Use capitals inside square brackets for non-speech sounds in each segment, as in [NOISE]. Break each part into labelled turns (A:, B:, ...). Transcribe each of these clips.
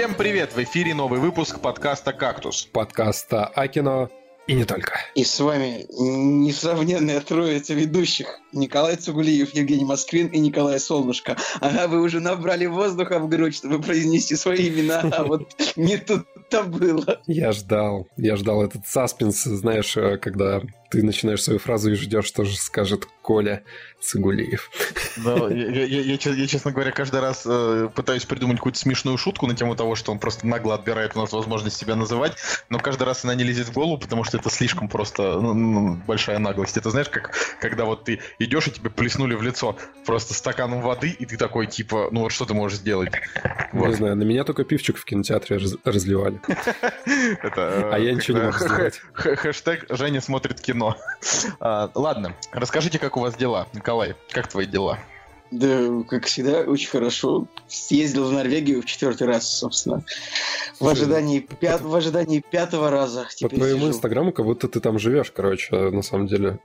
A: Всем привет! В эфире новый выпуск подкаста «Кактус».
B: Подкаста о кино и не только.
C: И с вами несравненная троица ведущих. Николай Цугулиев, Евгений Москвин и Николай Солнышко. Ага, вы уже набрали воздуха в грудь, чтобы произнести свои имена, а вот не тут-то было.
B: Я ждал, я ждал этот саспенс, знаешь, э, когда ты начинаешь свою фразу и ждешь, что же скажет Коля Цигулиев.
A: Да, я, я, я, я, честно говоря, каждый раз э, пытаюсь придумать какую-то смешную шутку на тему того, что он просто нагло отбирает у нас возможность себя называть, но каждый раз она не лезет в голову, потому что это слишком просто ну, ну, большая наглость. Это знаешь, как когда вот ты идешь и тебе плеснули в лицо просто стаканом воды, и ты такой, типа, ну вот что ты можешь сделать?
B: Вот. Не знаю, на меня только пивчик в кинотеатре раз, разливали. [LAUGHS] А я ничего не могу сделать. [LAUGHS]
A: Хэштег Женя смотрит кино кино. [LAUGHS] А, ладно, расскажите, как у вас дела, Николай, как твои дела?
C: Да, как всегда, очень хорошо. Съездил в Норвегию в четвертый раз, собственно. В ожидании, пят... в ожидании пятого раза.
B: По твоему сижу. инстаграму, как будто ты там живешь, короче, на самом деле.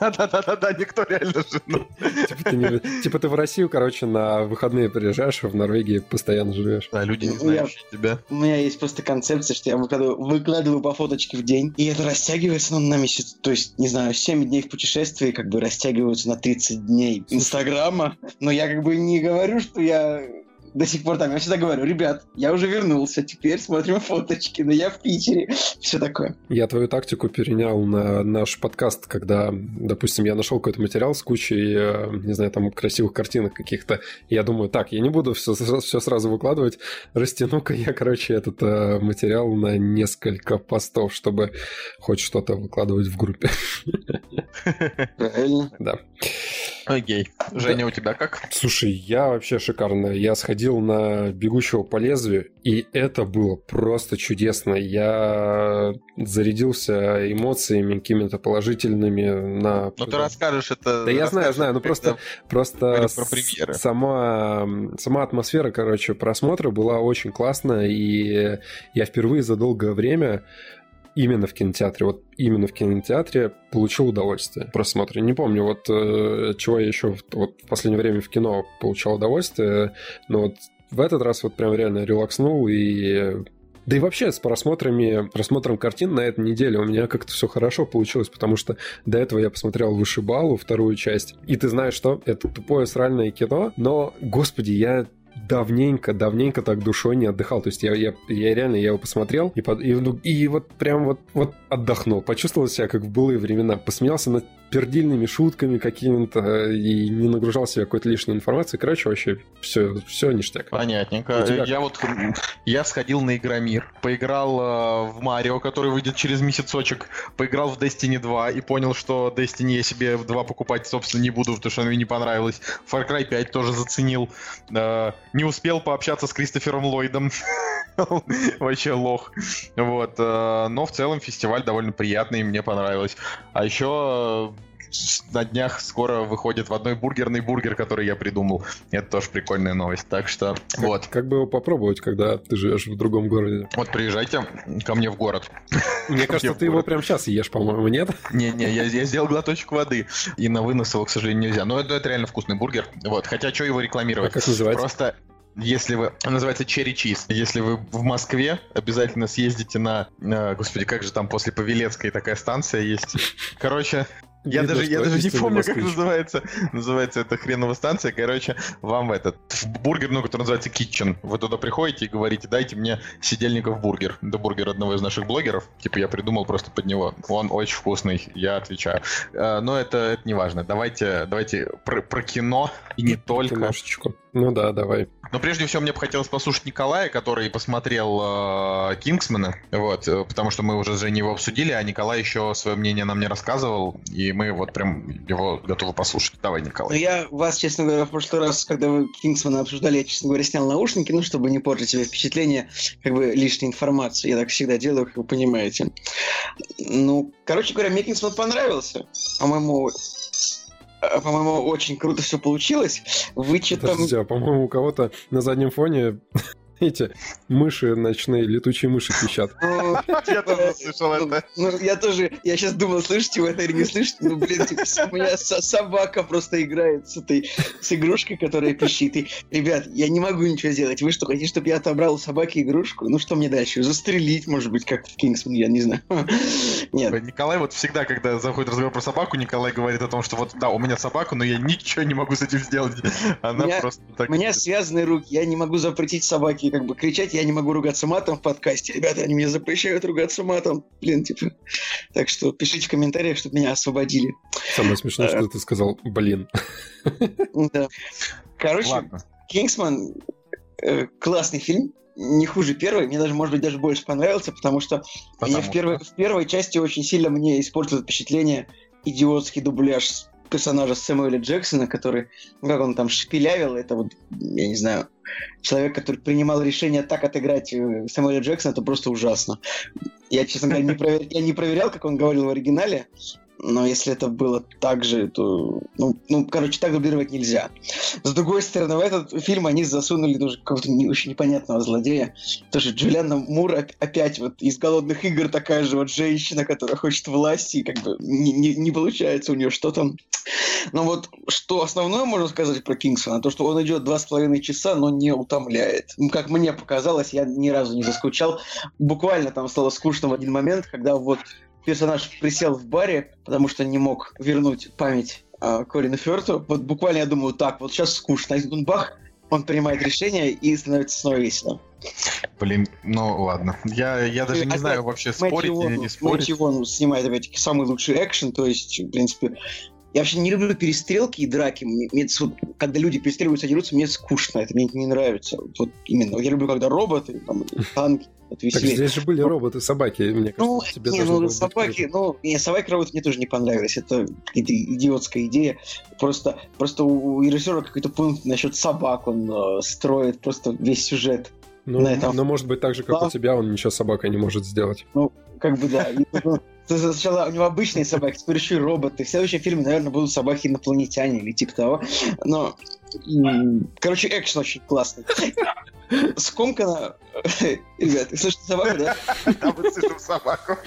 A: Да-да-да-да, никто реально живет.
B: Типа ты, типа ты в Россию, короче, на выходные приезжаешь, а в Норвегии постоянно живешь.
A: Да, люди не знают тебя.
C: У меня есть просто концепция, что я выкладываю, выкладываю по фоточке в день, и это растягивается ну, на месяц. То есть, не знаю, 7 дней в путешествии как бы растягиваются на 30 дней Инстаграма. Но я как бы не говорю, что я до сих пор там. Я всегда говорю, ребят, я уже вернулся, теперь смотрим фоточки, но я в Питере. [LAUGHS] Все такое.
B: Я твою тактику перенял на наш подкаст, когда, допустим, я нашел какой-то материал с кучей, э, не знаю, там красивых картинок каких-то. Я думаю, так, я не буду все, все сразу выкладывать, растяну-ка я, короче, этот э, материал на несколько постов, чтобы хоть что-то выкладывать в группе.
C: Правильно. [LAUGHS]
B: Да.
A: Окей. Женя, у тебя как?
B: Слушай, я вообще шикарно. Я сходил на «Бегущего по лезвию», и это было просто чудесно. Я зарядился эмоциями какими-то положительными на...
A: Ну, ты расскажешь это...
B: Да я знаю, знаю, ну просто, просто сама, сама атмосфера, короче, просмотра была очень классная, и я впервые за долгое время именно в кинотеатре, вот именно в кинотеатре получил удовольствие просмотра. Не помню, вот э, чего я еще вот, в последнее время в кино получал удовольствие, но вот в этот раз вот прям реально релакснул и да и вообще с просмотрами, просмотром картин на этой неделе у меня как-то все хорошо получилось, потому что до этого я посмотрел «Вышибалу», вторую часть. И ты знаешь что? Это тупое сральное кино, но, господи, я давненько, давненько так душой не отдыхал. То есть я, я, я реально я его посмотрел и, под, и, и вот прям вот, вот отдохнул. Почувствовал себя как в былые времена. Посмеялся над пердильными шутками какими-то и не нагружал себя какой-то лишней информацией. Короче, вообще все, все ништяк.
A: Понятненько. Я вот я сходил на Игромир, поиграл э, в Марио, который выйдет через месяцочек, поиграл в Destiny 2 и понял, что Destiny я себе 2 покупать, собственно, не буду, потому что мне не понравилось. Far Cry 5 тоже заценил. Э, не успел пообщаться с Кристофером Ллойдом. [LAUGHS] Вообще лох. Вот. Э, но в целом фестиваль довольно приятный, мне понравилось. А еще на днях скоро выходит в одной бургерный бургер, который я придумал. Это тоже прикольная новость. Так что
B: как,
A: вот.
B: Как бы его попробовать, когда ты живешь в другом городе?
A: Вот приезжайте ко мне в город.
B: Мне кажется, ты его прямо сейчас ешь, по-моему, нет?
A: Не-не, я, я сделал глоточек воды. И на вынос его, к сожалению, нельзя. Но это, это реально вкусный бургер. Вот. Хотя, что его рекламировать?
B: А как называется?
A: Просто если вы... называется Cherry Cheese. Если вы в Москве, обязательно съездите на... Господи, как же там после Павелецкой такая станция есть. Короче, я Видно, даже, я даже не помню, как называется. Называется эта хреновая станция. Короче, вам этот в бургерную, который называется Kitchen. Вы туда приходите и говорите, дайте мне сидельников бургер. Это бургер одного из наших блогеров. Типа я придумал просто под него. Он очень вкусный, я отвечаю. А, но это, это не важно. Давайте, давайте про, про кино и не только.
B: Киношечку. Ну да, давай.
A: Но прежде всего мне бы хотелось послушать Николая, который посмотрел э, Кингсмена, вот, э, потому что мы уже с Женей его обсудили, а Николай еще свое мнение нам не рассказывал, и мы вот прям его готовы послушать. Давай, Николай.
C: Ну, я вас, честно говоря, в прошлый раз, когда вы Кингсмена обсуждали, я, честно говоря, снял наушники, ну, чтобы не портить себе впечатление, как бы лишней информации. Я так всегда делаю, как вы понимаете. Ну, короче говоря, мне Кингсман понравился. По-моему, по-моему, очень круто все получилось. Вычетом...
B: Подождите, а по-моему, у кого-то на заднем фоне эти мыши ночные, летучие мыши пищат.
C: Ну, я тоже слышал это. Ну, я тоже, я сейчас думал, слышите вы это или не слышите? Ну, блин, типа, у меня собака просто играет с этой, с игрушкой, которая пищит. И, ребят, я не могу ничего сделать. Вы что, хотите, чтобы я отобрал у собаки игрушку? Ну, что мне дальше? Застрелить, может быть, как в Кингсман, я не знаю. [LAUGHS]
D: Нет. Николай вот всегда, когда заходит разговор про собаку, Николай говорит о том, что вот, да, у меня собака, но я ничего не могу с этим сделать. [LAUGHS] Она просто
C: так... У меня связаны руки, я не могу запретить собаке как бы кричать, я не могу ругаться матом в подкасте. Ребята, они мне запрещают ругаться матом. Блин, типа. Так что пишите в комментариях, чтобы меня освободили.
B: Самое смешное, что ты сказал, блин.
C: Да. Короче, Кингсман э, классный фильм, не хуже первой, мне даже, может быть, даже больше понравился, потому что потому мне в, первой, в первой части очень сильно мне испортило впечатление идиотский дубляж персонажа Сэмюэля Джексона, который, ну, как он там шпилявил, это вот, я не знаю, человек, который принимал решение так отыграть э, Сэмюэля Джексона, это просто ужасно. Я, честно говоря, не, [LAUGHS] провер... я не проверял, как он говорил в оригинале, но если это было так же, то... Ну, ну, короче, так дублировать нельзя. С другой стороны, в этот фильм они засунули тоже какого-то не, очень непонятного злодея. Тоже Джулиана Мур опять вот из «Голодных игр» такая же вот женщина, которая хочет власти, и как бы не, не, не получается у нее что-то. Но вот что основное можно сказать про Кингсона, то, что он идет два с половиной часа, но не утомляет. Ну, как мне показалось, я ни разу не заскучал. Буквально там стало скучно в один момент, когда вот персонаж присел в баре, потому что не мог вернуть память э, Корину Фёрту. Вот буквально я думаю, так, вот сейчас скучно. И тут бах, он принимает решение и становится снова весело.
D: Блин, ну ладно. Я, я даже не знаю вообще спорить или не спорить.
C: Мэтью снимает опять самый лучший экшен, то есть, в принципе, я вообще не люблю перестрелки и драки. Мне, мне, когда люди перестреливаются, дерутся, мне скучно. Это мне не нравится. Вот именно. Я люблю, когда роботы, там, танки,
B: это веселее. Так здесь же были роботы, собаки, мне кажется,
C: ну, тебе не, ну, собаки, ну, не, собаки роботы мне тоже не понравились. Это идиотская идея. Просто, просто у режиссера какой-то пункт насчет собак, он э, строит просто весь сюжет.
B: Ну, на этом. но может быть так же, как да. у тебя, он ничего с собакой не может сделать.
C: Ну, как бы да. Сначала у него обычные собаки, теперь еще и роботы. В следующем фильме, наверное, будут собаки-инопланетяне или типа того. Но, короче, экшен очень классный. Скомкано... [LAUGHS] Ребят, слышите собаку, да?
D: Да, мы слышим собаку.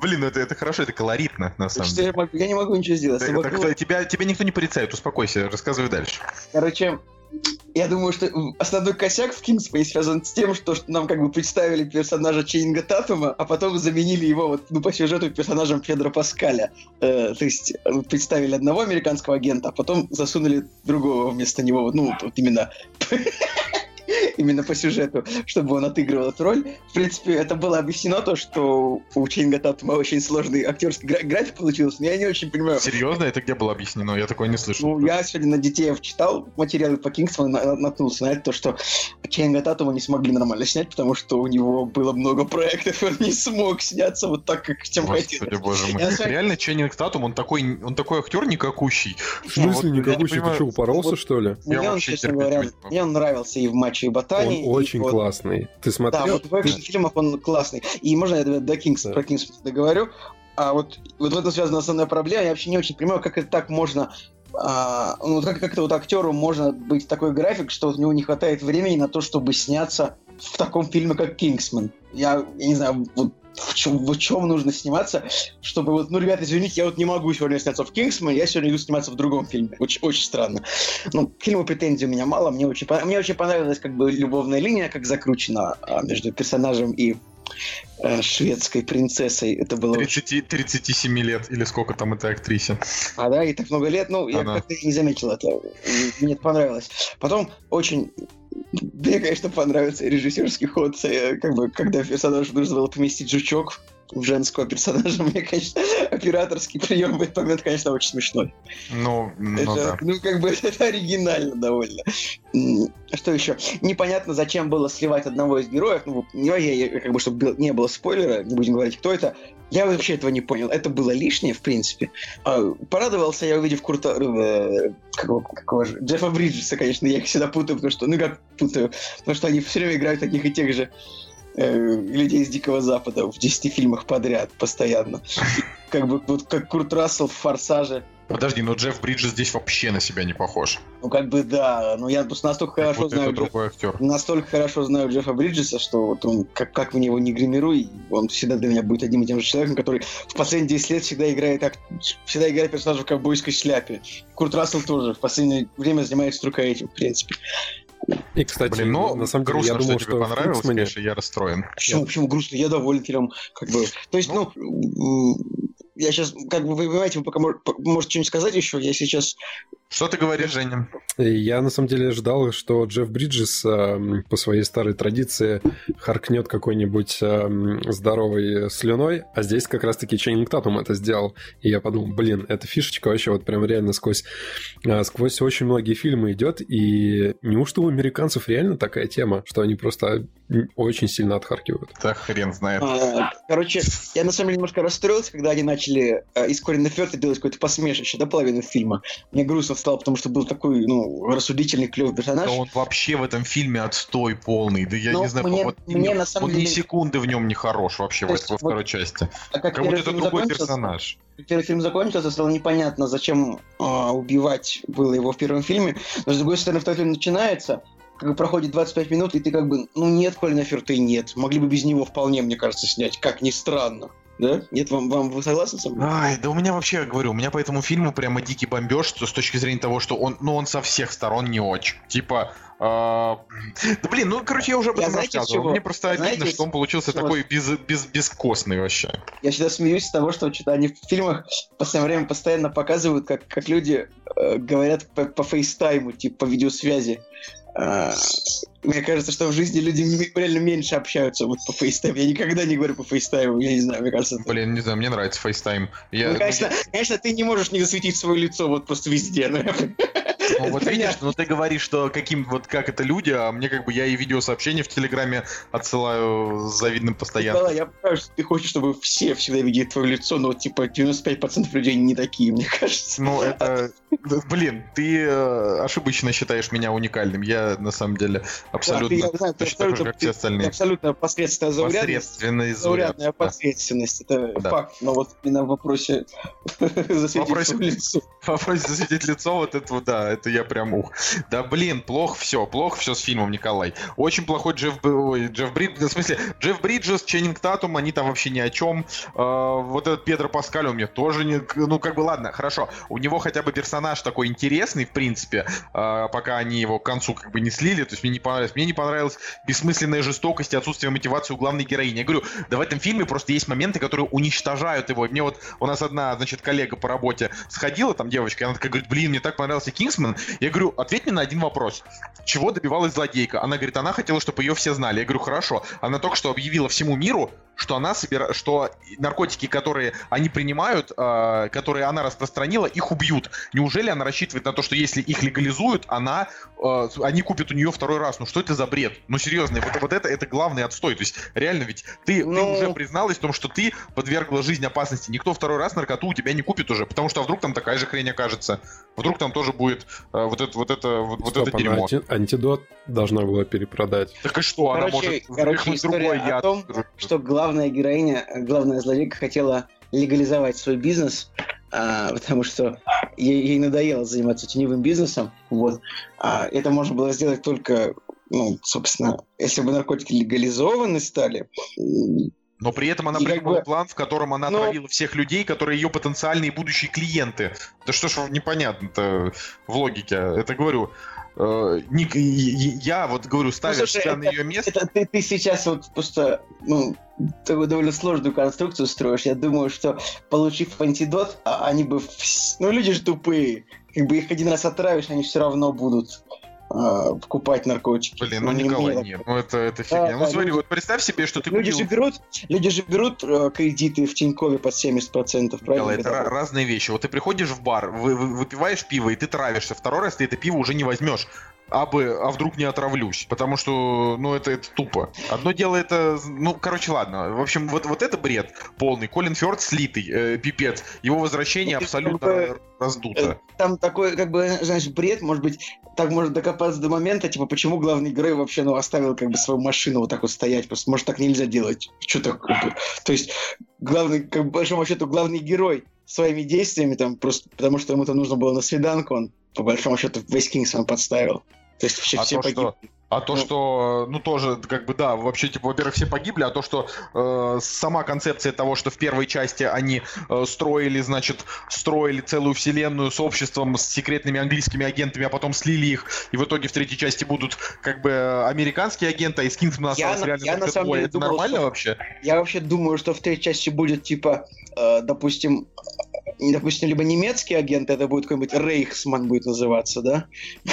D: Блин, ну это, это хорошо, это колоритно, на самом деле.
C: Я, не могу ничего сделать.
D: Тебя, тебя никто не порицает, успокойся, рассказывай дальше.
C: Короче, я думаю, что основной косяк в Kingspace связан с тем, что, нам как бы представили персонажа Чейнга Татума, а потом заменили его вот, ну, по сюжету персонажем Педро Паскаля. Э, то есть э, представили одного американского агента, а потом засунули другого вместо него. Ну, вот именно [LAUGHS] именно по сюжету, чтобы он отыгрывал эту роль. В принципе, это было объяснено то, что у Ченнинга Татума очень сложный актерский гра- график получился, но я не очень понимаю.
D: Серьезно? Это где было объяснено? Я такое не слышал.
C: Ну, я сегодня на детей читал материалы по Кингсману, на- наткнулся на это, то, что Ченнинга Татума не смогли нормально снять, потому что у него было много проектов, и он не смог сняться вот так, как чем хотел.
D: боже мой. Я Реально, Ченнинг Татум, он такой, он такой актер никакущий.
B: В смысле никакущий? Ты что, упоролся, вот, что ли?
C: Мне он, честно говоря, мне он нравился и в матче Ботани.
B: Он очень вот, классный. Ты смотрел?
C: Да, вот в экшн-фильмах он классный. И можно я до Кингс, да. про Кингс договорю? А вот, вот в этом связана основная проблема. Я вообще не очень понимаю, как это так можно а, ну, как, как-то вот актеру можно быть такой график, что у него не хватает времени на то, чтобы сняться в таком фильме, как «Кингсман». Я, я не знаю, вот в чем, в чем нужно сниматься, чтобы вот, ну, ребята, извините, я вот не могу сегодня сняться в «Кингсман», я сегодня иду сниматься в другом фильме. Очень, очень странно. Ну, к фильму претензий у меня мало, мне очень, мне очень понравилась как бы любовная линия, как закручена а, между персонажем и э, шведской принцессой. Это было
D: 30, 37 лет или сколько там этой актрисе.
C: А, да, и так много лет. Ну, я как-то не заметил это. Мне это понравилось. Потом очень мне, конечно, понравился режиссерский ход, э, как бы, когда персонаж нужно было поместить жучок в женского персонажа, [LAUGHS] мне, конечно, операторский прием в этот момент, конечно, очень смешной.
D: Ну, ну
C: это,
D: да.
C: Ну, как бы [LAUGHS] это оригинально довольно. Что еще? Непонятно, зачем было сливать одного из героев. Ну, не, как бы, чтобы не было спойлера, не будем говорить, кто это. Я вообще этого не понял. Это было лишнее, в принципе. А, порадовался я, увидев Курта... Э, какого, какого же? Джеффа Бриджеса, конечно, я их всегда путаю, потому что... Ну, как путаю? Потому что они все время играют одних и тех же э, людей из Дикого Запада в 10 фильмах подряд, постоянно. Как бы вот как Курт Рассел в «Форсаже»,
A: Подожди, но Джефф Бриджес здесь вообще на себя не похож.
C: Ну, как бы да, но я просто настолько как хорошо знаю...
A: другой актер.
C: Настолько хорошо знаю Джеффа Бриджеса, что вот он, как, как в него не гримируй, он всегда для меня будет одним и тем же человеком, который в последние 10 лет всегда играет, как, всегда играет персонажа в ковбойской шляпе. Курт Рассел тоже в последнее время занимается только этим, в принципе.
B: И, кстати, Блин, ну, на самом деле,
A: грустно, я думал, что, что тебе понравилось, Кингсмане... конечно, я расстроен.
C: Почему, я... почему грустно? Я доволен фильмом, как бы. То есть, ну, ну я сейчас, как бы, вы понимаете, вы пока можете что-нибудь сказать еще, я сейчас...
A: Что ты говоришь, Женя?
B: Я, на самом деле, ждал, что Джефф Бриджес э, по своей старой традиции харкнет какой-нибудь э, здоровой слюной, а здесь как раз-таки Ченнинг Татум это сделал. И я подумал, блин, эта фишечка вообще вот прям реально сквозь, э, сквозь очень многие фильмы идет, и неужто у американцев реально такая тема, что они просто очень сильно отхаркивают?
A: Так хрен знает.
C: А, короче, я на самом деле немножко расстроился, когда они начали начали э, из Корина Ферта делать какое-то посмешище до половины фильма. Мне грустно стало, потому что был такой, ну, рассудительный, клевый персонаж. Да
A: он вообще в этом фильме отстой полный. Да я Но не знаю, мне, вот, мне, на самом он деле... ни секунды в нем не хорош вообще во, во второй части. А как, как будто это другой персонаж.
C: Первый фильм закончился, стало непонятно, зачем э, убивать было его в первом фильме. Но с другой стороны, второй фильм начинается, как бы проходит 25 минут, и ты как бы, ну нет Колина Ферта и нет. Могли бы без него вполне, мне кажется, снять, как ни странно. Да? Нет, вам, вам вы согласны со мной?
A: Ай, да у меня вообще, я говорю, у меня по этому фильму прямо дикий бомбеж с точки зрения того, что он, ну, он со всех сторон не очень. Типа, э, [LAUGHS] да блин, ну, короче, я уже об этом я, рассказывал. Чего? Мне просто знаете, обидно, что он получился чего? такой без, без, бескостный вообще.
C: Я всегда смеюсь с того, что что-то они в фильмах в последнее время постоянно показывают, как, как люди э, говорят по, по фейстайму, типа по видеосвязи. А, мне кажется, что в жизни люди реально меньше общаются вот по фейстайму. Я никогда не говорю по фейстайму, я не знаю, мне кажется...
A: Это... Блин, не знаю, мне нравится фейстайм.
C: Я... Ну, конечно, конечно, ты не можешь не засветить свое лицо вот просто везде, но...
A: Ну, вот видишь, ну ты говоришь, что каким, вот как это люди, а мне как бы я и видеосообщения в Телеграме отсылаю с завидным постоянно.
C: Да, я понимаю, что ты хочешь, чтобы все всегда видели твое лицо, но вот типа 95% людей не такие, мне кажется.
A: Ну, это... Блин, ты э, ошибочно считаешь меня уникальным. Я, на самом деле, абсолютно да, ты, я знаю, точно абсолютно, такой, как все остальные.
C: Абсолютно посредственная заурядность.
A: Посредственная
C: заурядная посредственность. Это да. факт. Но вот именно в вопросе [LAUGHS]
A: засветить вопросе, лицо. В вопросе засветить лицо, вот это, да, это я прям ух. Да блин, плохо все, плохо все с фильмом, Николай. Очень плохой Джефф, ой, Джефф Бриджес, в смысле, Джефф Бриджес, Ченнинг Татум, они там вообще ни о чем. А, вот этот Педро Паскаль у меня тоже не... Ну, как бы, ладно, хорошо. У него хотя бы персонаж такой интересный, в принципе, а, пока они его к концу как бы не слили, то есть мне не понравилось. Мне не понравилась бессмысленная жестокость и отсутствие мотивации у главной героини. Я говорю, да в этом фильме просто есть моменты, которые уничтожают его. Мне вот, у нас одна, значит, коллега по работе сходила, там девочка, она такая говорит, блин, мне так понравился Кингсман, я говорю, ответь мне на один вопрос. Чего добивалась злодейка? Она говорит, она хотела, чтобы ее все знали. Я говорю, хорошо. Она только что объявила всему миру, что она собира... что наркотики, которые они принимают, э, которые она распространила, их убьют. Неужели она рассчитывает на то, что если их легализуют, она, э, они купят у нее второй раз? Ну что это за бред? Ну серьезно, вот, вот это это главный отстой. То есть реально ведь ты, ну... ты уже призналась в том, что ты подвергла жизнь опасности. Никто второй раз наркоту у тебя не купит уже, потому что а вдруг там такая же хрень окажется. Вдруг там тоже будет э, вот это вот это вот, Стоп, это дерьмо.
B: Анти- антидот должна была перепродать.
A: Так и что?
C: Короче,
A: она может
C: короче, другой яд. том, что главная героиня, главная злодейка хотела легализовать свой бизнес, а, потому что ей, ей надоело заниматься теневым бизнесом. Вот. А, это можно было сделать только, ну, собственно, если бы наркотики легализованы стали,
A: но при этом она придумала бы... план, в котором она Но... отравила всех людей, которые ее потенциальные будущие клиенты. Да что ж непонятно-то в логике. Это говорю, э, Ник, я вот говорю, ну, слушай, себя это, на ее место.
C: Это ты, ты сейчас вот просто ну, такую довольно сложную конструкцию строишь. Я думаю, что получив антидот, а, они бы... Ну, люди же тупые. Как бы их один раз отравишь, они все равно будут а, покупать наркотики.
A: Блин, ну, ну Николай, нет, ну это, это фигня. Да, ну смотри, люди, вот представь себе, что ты
C: люди купил... Же берут, люди же берут э, кредиты в Тинькове под 70%, правильно?
A: Николай, это р- разные вещи. Вот ты приходишь в бар, вы, вы, выпиваешь пиво, и ты травишься. Второй раз ты это пиво уже не возьмешь а бы, а вдруг не отравлюсь, потому что, ну, это, это тупо. Одно дело это, ну, короче, ладно. В общем, вот, вот это бред полный. Колин Фёрд слитый, э, пипец. Его возвращение ну, абсолютно бы, раздуто. Э,
C: там такой, как бы, знаешь, бред, может быть, так может докопаться до момента, типа, почему главный герой вообще, ну, оставил, как бы, свою машину вот так вот стоять, просто, может, так нельзя делать. Что такое? То есть, главный, как бы, большому счету, главный герой своими действиями, там, просто потому что ему-то нужно было на свиданку, он, по большому счету, весь Кингсман подставил.
A: То есть все, а все то, погибли. Что... А то, ну, что, ну тоже, как бы, да, вообще, типа, во-первых, все погибли, а то, что э, сама концепция того, что в первой части они э, строили, значит, строили целую вселенную с обществом, с секретными английскими агентами, а потом слили их, и в итоге в третьей части будут, как бы, американские агенты, а из Кингсмана осталось я, реально я
C: на самом деле Это думал, нормально что, вообще? Я вообще думаю, что в третьей части будет, типа, э, допустим, допустим, либо немецкий агент, это будет какой-нибудь Рейхсман будет называться, да?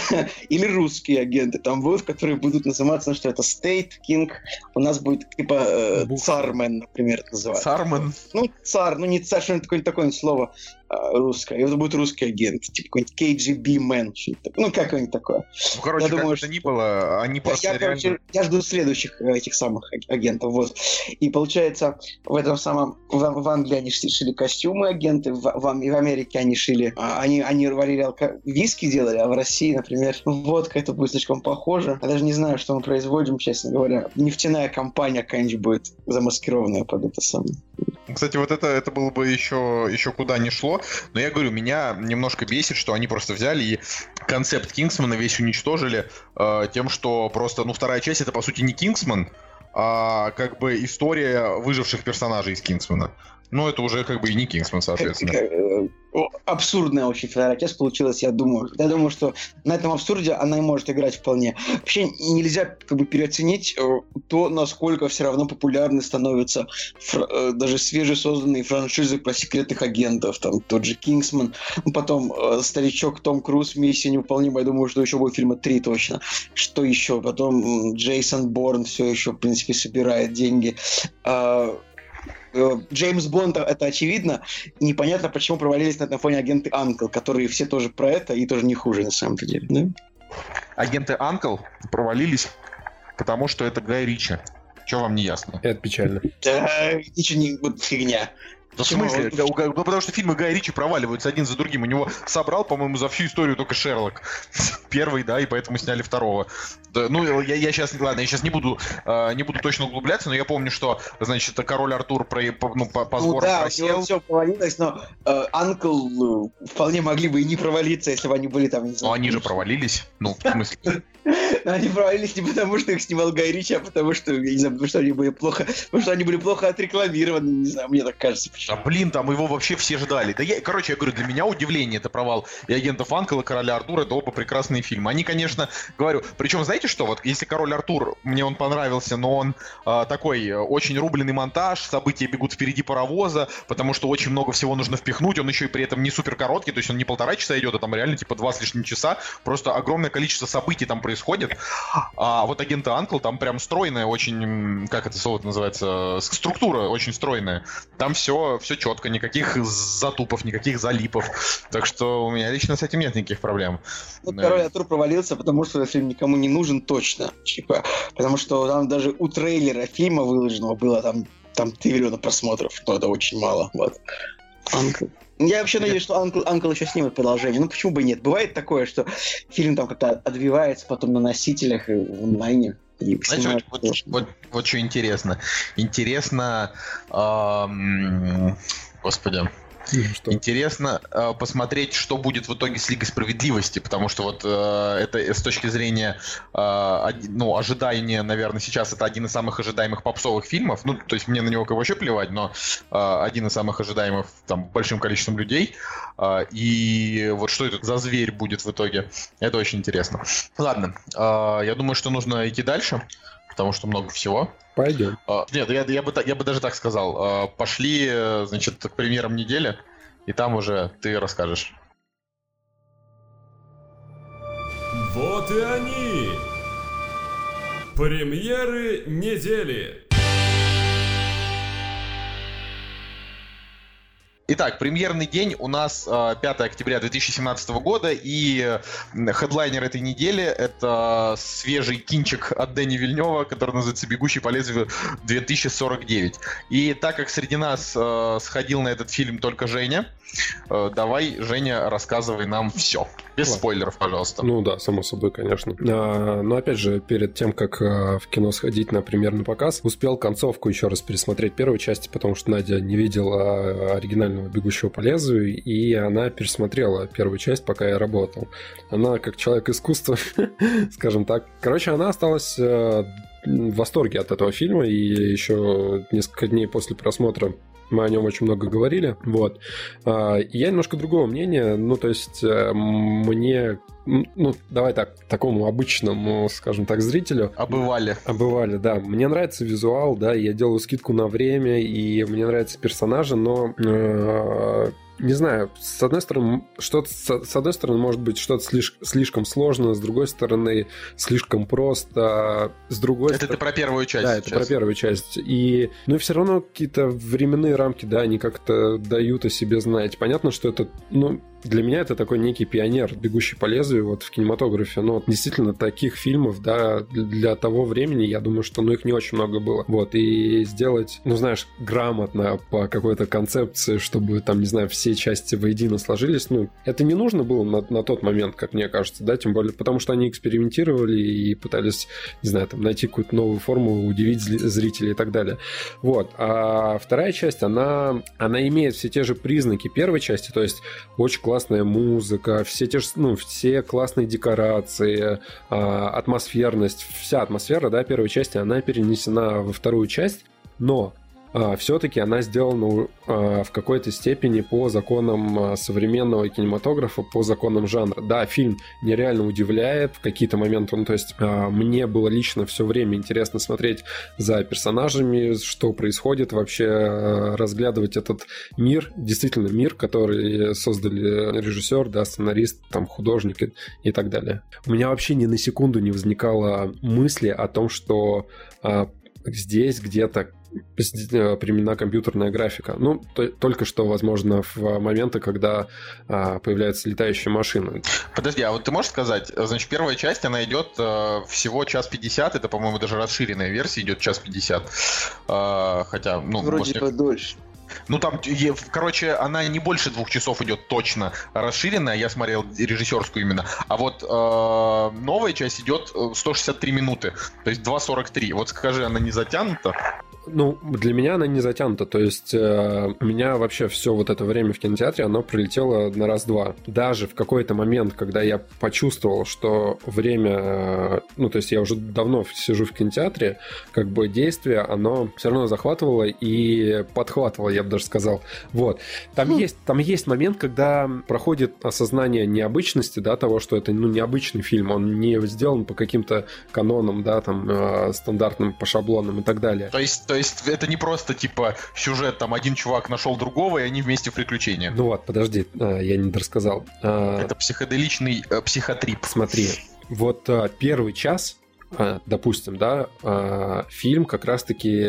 C: [LAUGHS] Или русские агенты там будут, которые будут называться, что это State King. У нас будет типа э, Цармен, например, называться.
A: Цармен?
C: Ну, цар, ну не цар, что-нибудь такое, такое слово. А, русская. Это будет русский агент, типа какой-нибудь KGB Man, ну как-нибудь такое.
A: Ну, короче, я думаю, что ни было, они просто
C: я, реально... короче, я жду следующих э, этих самых агентов, вот. И получается, в этом самом, в, в Англии они шили костюмы агенты, в, в, в Америке они шили, а, они, они варили алко... виски делали, а в России, например, [LAUGHS] водка, это будет слишком похоже. Я даже не знаю, что мы производим, честно говоря. Нефтяная компания какая-нибудь будет замаскированная под это самое.
A: Кстати, вот это, это было бы еще, еще куда ни шло. Но я говорю, меня немножко бесит, что они просто взяли и концепт Кингсмана весь уничтожили э, тем, что просто, ну, вторая часть это, по сути, не Кингсман, а как бы история выживших персонажей из Кингсмана. Ну, это уже как бы и не Кингсман, соответственно. Э,
C: абсурдная очень часть получилась, я думаю. Я думаю, что на этом абсурде она и может играть вполне. Вообще нельзя как бы переоценить э, то, насколько все равно популярны становятся фр- э, даже свежесозданные франшизы про секретных агентов. Там тот же Кингсман, потом старичок Том Круз «Миссия невыполнима». Я думаю, что еще будет фильма три точно. Что еще? Потом Джейсон Борн все еще, в принципе, собирает деньги. А, Э, Джеймс Бонд, это очевидно. Непонятно, почему провалились на этом фоне агенты Анкл, которые все тоже про это и тоже не хуже на самом деле. Да?
A: Агенты Анкл провалились, потому что это Гай Ричи. Что вам не ясно?
B: Это печально.
C: Да, ничего не... Вот фигня.
A: Да в смысле? Да, ну, потому что фильмы Гая Ричи проваливаются один за другим. У него собрал, по-моему, за всю историю только Шерлок. [LAUGHS] Первый, да, и поэтому сняли второго. Да, ну, я, я сейчас, ладно, я сейчас не буду, э, не буду точно углубляться, но я помню, что, значит, король Артур про, по, ну, по, по ну, сборам
C: да, просел. у все провалилось, но э, Анкл э, вполне могли бы и не провалиться, если бы они были там, не
A: знаю. Ну, они же провалились, ну, в смысле? [LAUGHS]
C: Они провалились не потому, что их снимал Гай Ричи, а потому что, я не знаю, потому что они были плохо, потому что они были плохо отрекламированы, не знаю, мне так кажется.
A: А блин, там его вообще все ждали. Да я, короче, я говорю, для меня удивление это провал и агентов Анкл, Короля Артура, это оба прекрасные фильмы. Они, конечно, говорю, причем знаете что, вот если Король Артур, мне он понравился, но он э, такой э, очень рубленый монтаж, события бегут впереди паровоза, потому что очень много всего нужно впихнуть, он еще и при этом не супер короткий, то есть он не полтора часа идет, а там реально типа два с лишним часа, просто огромное количество событий там происходит. А вот агенты Анкл там прям стройная, очень, как это слово называется, структура очень стройная. Там все, все четко, никаких затупов, никаких залипов. Так что у меня лично с этим нет никаких проблем.
C: Ну, Король Артур провалился, потому что фильм никому не нужен точно. Типа, потому что там даже у трейлера фильма выложенного было там, там 3 миллиона просмотров. Но это очень мало. Вот. Анкл. Я вообще надеюсь, что Анкл, Анкл еще снимет продолжение. Ну почему бы и нет? Бывает такое, что фильм там как-то отбивается потом на носителях и в онлайне.
A: И Знаете, вот, вот, вот, вот что интересно. Интересно, эм, господи, что? Интересно э, посмотреть, что будет в итоге с Лигой Справедливости, потому что вот э, это с точки зрения э, ну, ожидания, наверное, сейчас это один из самых ожидаемых попсовых фильмов. Ну, то есть мне на него как вообще плевать, но э, один из самых ожидаемых там большим количеством людей. Э, и вот что это за зверь будет в итоге, это очень интересно. Ладно, э, я думаю, что нужно идти дальше потому что много всего.
B: Пойдем.
A: А, нет, я, я, бы, я бы даже так сказал. А, пошли, значит, к премьерам недели, и там уже ты расскажешь.
E: Вот и они! Премьеры недели!
A: Итак, премьерный день у нас 5 а, октября 2017 года, и хедлайнер этой недели — это свежий кинчик от Дэни Вильнева, который называется «Бегущий по лезвию 2049». И так как среди нас э, сходил на этот фильм только Женя, э, давай, Женя, рассказывай нам все. Без Ладно. спойлеров, пожалуйста.
B: Ну да, само собой, конечно. А, но опять же, перед тем, как а, в кино сходить на премьерный показ, успел концовку еще раз пересмотреть первой части, потому что Надя не видела оригинального современного «Бегущего по лезвию», и она пересмотрела первую часть, пока я работал. Она, как человек искусства, [LAUGHS] скажем так. Короче, она осталась э, в восторге от этого фильма, и еще несколько дней после просмотра мы о нем очень много говорили. Вот. А, я немножко другого мнения. Ну, то есть, э, мне ну, давай так, такому обычному, скажем так, зрителю.
D: Обывали.
B: Обывали, да. Мне нравится визуал, да, я делаю скидку на время, и мне нравятся персонажи, но э, не знаю, с одной стороны, что-то, с одной стороны, может быть, что-то слиш, слишком сложно, с другой стороны, слишком просто, с другой
D: Это
B: стороны...
D: ты про первую часть
B: Да, сейчас. это про первую часть. И, ну, и все равно какие-то временные рамки, да, они как-то дают о себе знать. Понятно, что это, ну, для меня это такой некий пионер, бегущий по лезвию вот в кинематографе. Но действительно таких фильмов, да, для того времени, я думаю, что ну их не очень много было. Вот, и сделать, ну знаешь, грамотно по какой-то концепции, чтобы там, не знаю, все части воедино сложились, ну, это не нужно было на, на тот момент, как мне кажется, да, тем более потому, что они экспериментировали и пытались, не знаю, там найти какую-то новую форму, удивить зрителей и так далее. Вот. А вторая часть, она, она имеет все те же признаки первой части, то есть очень классная музыка, все те же, ну, все классные декорации, а, атмосферность, вся атмосфера, да, первой части, она перенесена во вторую часть, но все-таки она сделана а, в какой-то степени по законам а, современного кинематографа, по законам жанра. Да, фильм нереально удивляет в какие-то моменты, ну, то есть мне было лично все время интересно смотреть за персонажами, что происходит, вообще разглядывать этот мир, действительно мир, который создали режиссер, да, сценарист, там, художник и, и так далее. У меня вообще ни на секунду не возникало мысли о том, что здесь где-то Э, применена компьютерная графика. Ну, то, только что, возможно, в моменты, когда а, появляются летающие машины.
D: Подожди, а вот ты можешь сказать, значит, первая часть, она идет а, всего час пятьдесят, это, по-моему, даже расширенная версия идет час пятьдесят. А, хотя, ну...
C: Вроде после... подольше.
D: Ну там, короче, она не больше двух часов идет точно расширенная, я смотрел режиссерскую именно. А вот э, новая часть идет 163 э, минуты, то есть 2.43. Вот скажи, она не затянута?
B: Ну, для меня она не затянута. То есть э, у меня вообще все вот это время в кинотеатре, оно пролетело на раз-два. Даже в какой-то момент, когда я почувствовал, что время... Э, ну, то есть я уже давно сижу в кинотеатре, как бы действие, оно все равно захватывало и подхватывало, я бы даже сказал. Вот. Там, хм. есть, там есть момент, когда проходит осознание необычности, да, того, что это, ну, необычный фильм, он не сделан по каким-то канонам, да, там, э, стандартным, по шаблонам и так далее.
D: То есть то есть это не просто типа сюжет, там один чувак нашел другого, и они вместе в приключения.
B: Ну вот, подожди, а, я не рассказал.
D: А, это психоделичный э, психотрип.
B: Смотри, вот первый час допустим, да, фильм как раз-таки,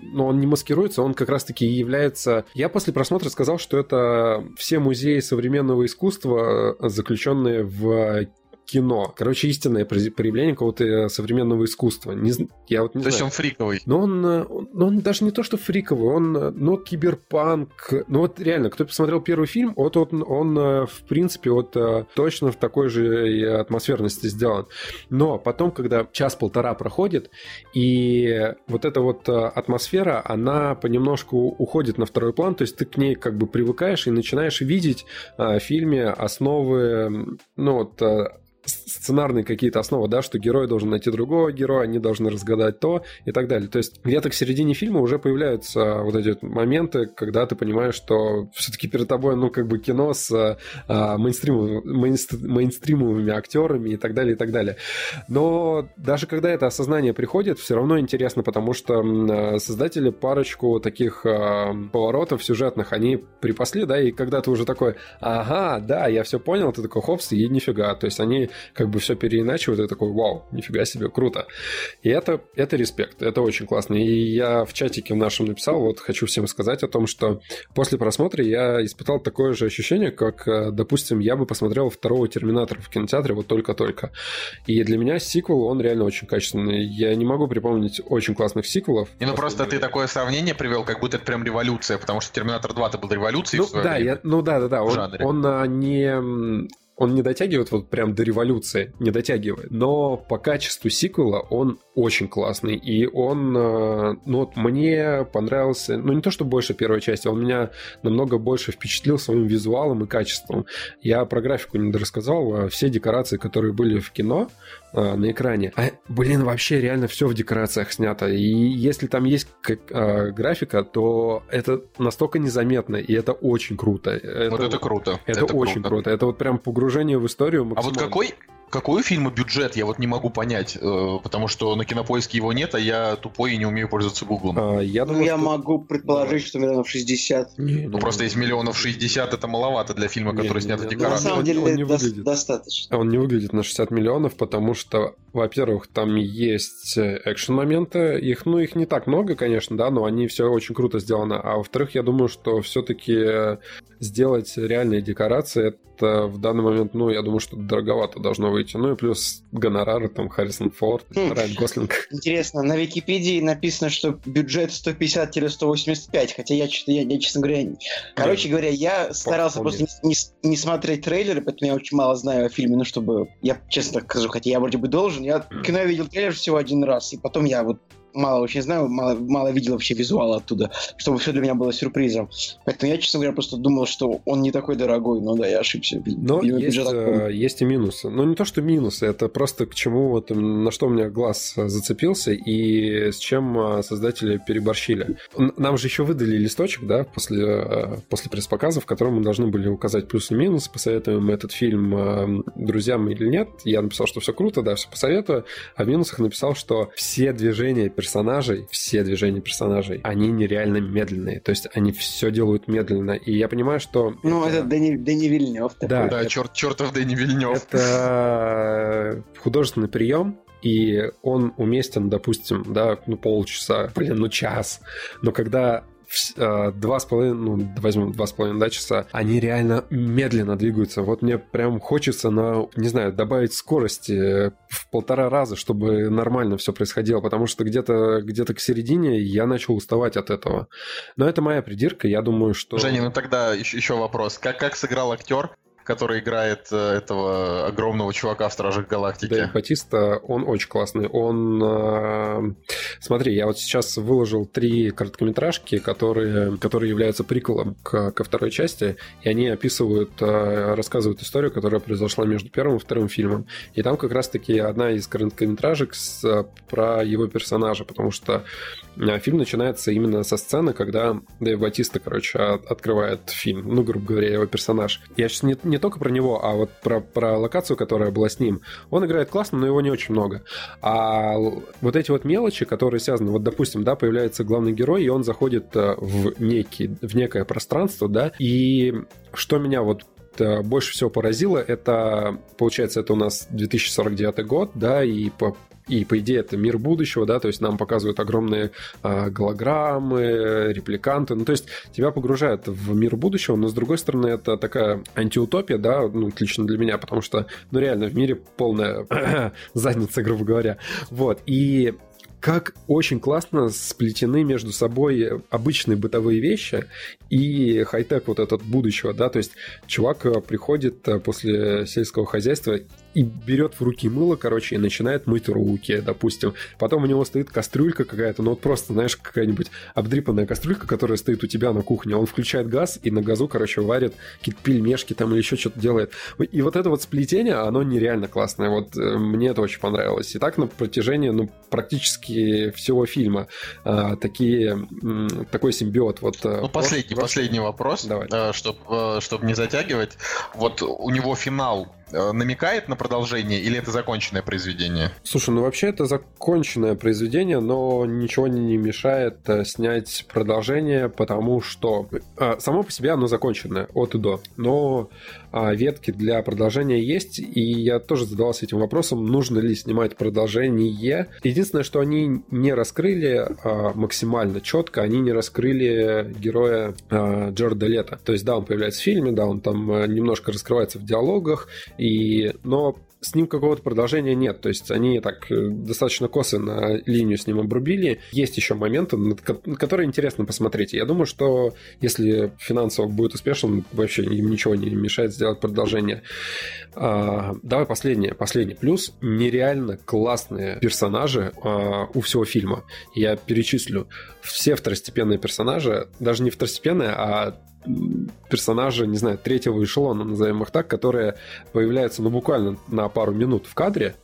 B: ну, он не маскируется, он как раз-таки является... Я после просмотра сказал, что это все музеи современного искусства, заключенные в кино. Короче, истинное проявление какого-то э, современного искусства. Не, я вот не
D: То
B: знаю. есть
D: он фриковый.
B: Но он, э, он, он даже не то, что фриковый, он, э, ну, киберпанк. Ну, вот реально, кто посмотрел первый фильм, вот он, он в принципе, вот точно в такой же атмосферности сделан. Но потом, когда час-полтора проходит, и вот эта вот атмосфера, она понемножку уходит на второй план, то есть ты к ней как бы привыкаешь и начинаешь видеть в фильме основы, ну, вот сценарные какие-то основы, да, что герой должен найти другого героя, они должны разгадать то и так далее. То есть где-то к середине фильма уже появляются вот эти моменты, когда ты понимаешь, что все-таки перед тобой, ну, как бы кино с а, мейнстримовыми, мейнстримовыми актерами и так далее, и так далее. Но даже когда это осознание приходит, все равно интересно, потому что создатели парочку таких а, поворотов сюжетных, они припасли, да, и когда ты уже такой, ага, да, я все понял, ты такой, хопс, и нифига. То есть они как бы все переиначивают, и такой, вау, нифига себе, круто. И это, это респект, это очень классно. И я в чатике в нашем написал, вот хочу всем сказать о том, что после просмотра я испытал такое же ощущение, как, э, допустим, я бы посмотрел второго Терминатора в кинотеатре вот только-только. И для меня сиквел, он реально очень качественный. Я не могу припомнить очень классных сиквелов.
D: Не, ну просто ты такое сравнение привел, как будто это прям революция, потому что Терминатор 2 это был революцией
B: ну, да. Я, ну да, да, да. Он, он а, не он не дотягивает вот прям до революции, не дотягивает. Но по качеству сиквела он очень классный. И он, э, ну вот мне понравился, ну не то, что больше первой части, он меня намного больше впечатлил своим визуалом и качеством. Я про графику не рассказал, а все декорации, которые были в кино, э, на экране. А, блин, вообще реально все в декорациях снято. И если там есть как, а, графика, то это настолько незаметно, и это очень круто.
D: Это, вот это круто.
B: Это, это очень круто. круто. Это вот прям погружение в историю
D: максимально. А вот какой, какой у фильма бюджет, я вот не могу понять, э, потому что на кинопоиске его нет, а я тупой и не умею пользоваться гуглом. А,
C: я думаю, ну, я что... могу предположить, что миллионов 60.
D: Не, ну, не, просто есть миллионов 60, это маловато для фильма, который не, снят в декорации.
C: На самом деле, он, он не выглядит. достаточно.
B: Он не выглядит на 60 миллионов, потому что, во-первых, там есть э, экшен-моменты, их, ну, их не так много, конечно, да, но они все очень круто сделаны. А во-вторых, я думаю, что все-таки сделать реальные декорации, это в данный момент, ну, я думаю, что дороговато должно выйти. Ну и плюс гонорары, там, Харрисон Форд, хм. Райан Гослинг.
C: Интересно, на Википедии написано, что бюджет 150-185, хотя я, я, я, честно говоря... Короче говоря, я старался просто не, не смотреть трейлеры, поэтому я очень мало знаю о фильме, ну, чтобы... Я честно скажу, хотя я вроде бы должен, я кино видел трейлер всего один раз, и потом я вот мало очень знаю, мало, мало видел вообще визуала оттуда, чтобы все для меня было сюрпризом. Поэтому я, честно говоря, просто думал, что он не такой дорогой, но да, я ошибся.
B: Но есть, э, есть и минусы. Но не то, что минусы, это просто к чему вот на что у меня глаз зацепился и с чем э, создатели переборщили. Нам же еще выдали листочек, да, после, э, после пресс-показа, в котором мы должны были указать плюсы и минусы, посоветуем этот фильм друзьям или нет. Я написал, что все круто, да, все посоветую. А в минусах написал, что все движения персонажей, все движения персонажей, они нереально медленные. То есть они все делают медленно. И я понимаю, что...
C: Ну, это, это Дэни, Дэни Вильнев.
D: Да, да черт, чертов Дэни Вильнев.
B: Это художественный прием, и он уместен, допустим, да, ну полчаса, блин, ну час. Но когда Э, два с половиной, ну, возьмем два с половиной да, часа, они реально медленно двигаются. Вот мне прям хочется на, не знаю, добавить скорости в полтора раза, чтобы нормально все происходило, потому что где-то где к середине я начал уставать от этого. Но это моя придирка, я думаю, что...
D: Женя, ну тогда еще, еще вопрос. Как, как сыграл актер? Который играет э, этого огромного чувака в Стражах Галактики.
B: Дэйв Батиста, он очень классный. Он... Э, смотри, я вот сейчас выложил три короткометражки, которые, которые являются приколом к, ко второй части, и они описывают, э, рассказывают историю, которая произошла между первым и вторым фильмом. И там как раз-таки одна из короткометражек с, про его персонажа, потому что фильм начинается именно со сцены, когда Дэйв Батиста, короче, открывает фильм, ну, грубо говоря, его персонаж. Я сейчас не, не только про него, а вот про, про локацию, которая была с ним. Он играет классно, но его не очень много. А вот эти вот мелочи, которые связаны, вот, допустим, да, появляется главный герой, и он заходит э, в, некий, в некое пространство, да, и что меня вот э, больше всего поразило, это, получается, это у нас 2049 год, да, и по и, по идее, это мир будущего, да, то есть нам показывают огромные э, голограммы, репликанты, ну, то есть тебя погружают в мир будущего, но, с другой стороны, это такая антиутопия, да, ну, лично для меня, потому что, ну, реально, в мире полная [CLEARS THROAT] задница, грубо говоря, вот, и как очень классно сплетены между собой обычные бытовые вещи и хай-тек вот этот будущего, да, то есть чувак э, приходит э, после сельского хозяйства и берет в руки мыло, короче, и начинает мыть руки, допустим. Потом у него стоит кастрюлька какая-то, ну вот просто, знаешь, какая-нибудь обдрипанная кастрюлька, которая стоит у тебя на кухне. Он включает газ и на газу, короче, варит какие-то пельмешки там или еще что-то делает. И вот это вот сплетение, оно нереально классное. Вот э, мне это очень понравилось. И так на протяжении, ну, практически всего фильма а, такие, такой симбиот. Вот,
D: э, ну, последний, последний вопрос, Давай. чтобы э, чтоб не затягивать. Вот у него финал Э, намекает на продолжение или это законченное произведение?
B: Слушай, ну вообще это законченное произведение, но ничего не мешает э, снять продолжение, потому что э, само по себе оно законченное от и до. Но ветки для продолжения есть, и я тоже задавался этим вопросом, нужно ли снимать продолжение. Единственное, что они не раскрыли а, максимально четко, они не раскрыли героя а, Джорда Лето. То есть, да, он появляется в фильме, да, он там немножко раскрывается в диалогах, и... но с ним какого-то продолжения нет. То есть они так э, достаточно косы на линию с ним обрубили. Есть еще моменты, которые интересно посмотреть. Я думаю, что если финансово будет успешен, вообще им ничего не мешает сделать продолжение. А, давай последнее. Последний плюс. Нереально классные персонажи а, у всего фильма. Я перечислю. Все второстепенные персонажи, даже не второстепенные, а персонажи, не знаю, третьего эшелона, назовем их так, которые появляются, ну, буквально на пару минут в кадре,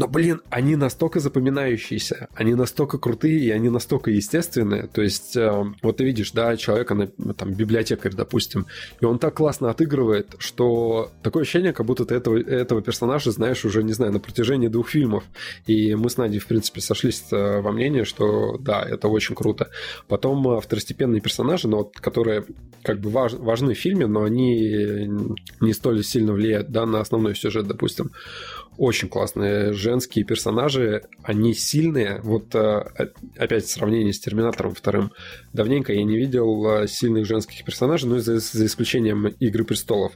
B: но, блин, они настолько запоминающиеся, они настолько крутые, и они настолько естественные. То есть, э, вот ты видишь, да, человека, на, там, библиотекарь, допустим, и он так классно отыгрывает, что такое ощущение, как будто ты этого, этого персонажа знаешь уже, не знаю, на протяжении двух фильмов. И мы с Надей, в принципе, сошлись э, во мнении, что да, это очень круто. Потом э, второстепенные персонажи, но которые как бы важ, важны в фильме, но они не столь сильно влияют да, на основной сюжет, допустим очень классные женские персонажи, они сильные. Вот э, опять в сравнении с Терминатором вторым. Давненько я не видел э, сильных женских персонажей, ну, за, за исключением Игры престолов.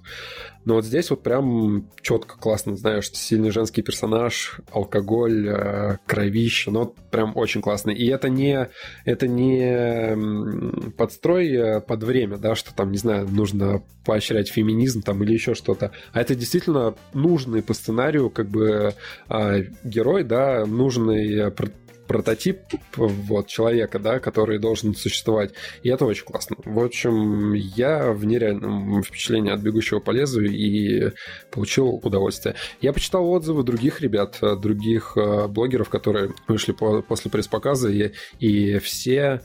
B: Но вот здесь вот прям четко, классно, знаешь, сильный женский персонаж, алкоголь, э, кровище, ну, прям очень классно. И это не, это не подстрой э, под время, да, что там, не знаю, нужно поощрять феминизм там или еще что-то, а это действительно нужный по сценарию как бы э, герой, да, нужный прототип вот, человека, да, который должен существовать. И это очень классно. В общем, я в нереальном впечатлении от «Бегущего по лезвию» и получил удовольствие. Я почитал отзывы других ребят, других э, блогеров, которые вышли по, после пресс-показа, и, и все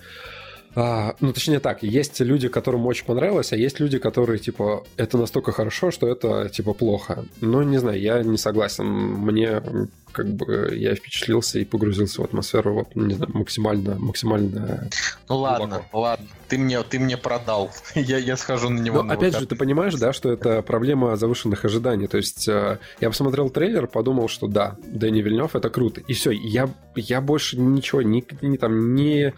B: а, ну, точнее так, есть люди, которым очень понравилось, а есть люди, которые, типа, это настолько хорошо, что это, типа, плохо. Ну, не знаю, я не согласен. Мне, как бы, я впечатлился и погрузился в атмосферу, вот, не знаю, максимально, максимально...
D: Ну, ладно, глубоко. ладно, ты мне, ты мне продал. [LAUGHS] я, я схожу на него.
B: Но,
D: на
B: опять же, ты понимаешь, да, что это проблема завышенных ожиданий. То есть, э, я посмотрел трейлер, подумал, что да, Дэнни Вильнев это круто. И все, я, я больше ничего, ни, ни там, ни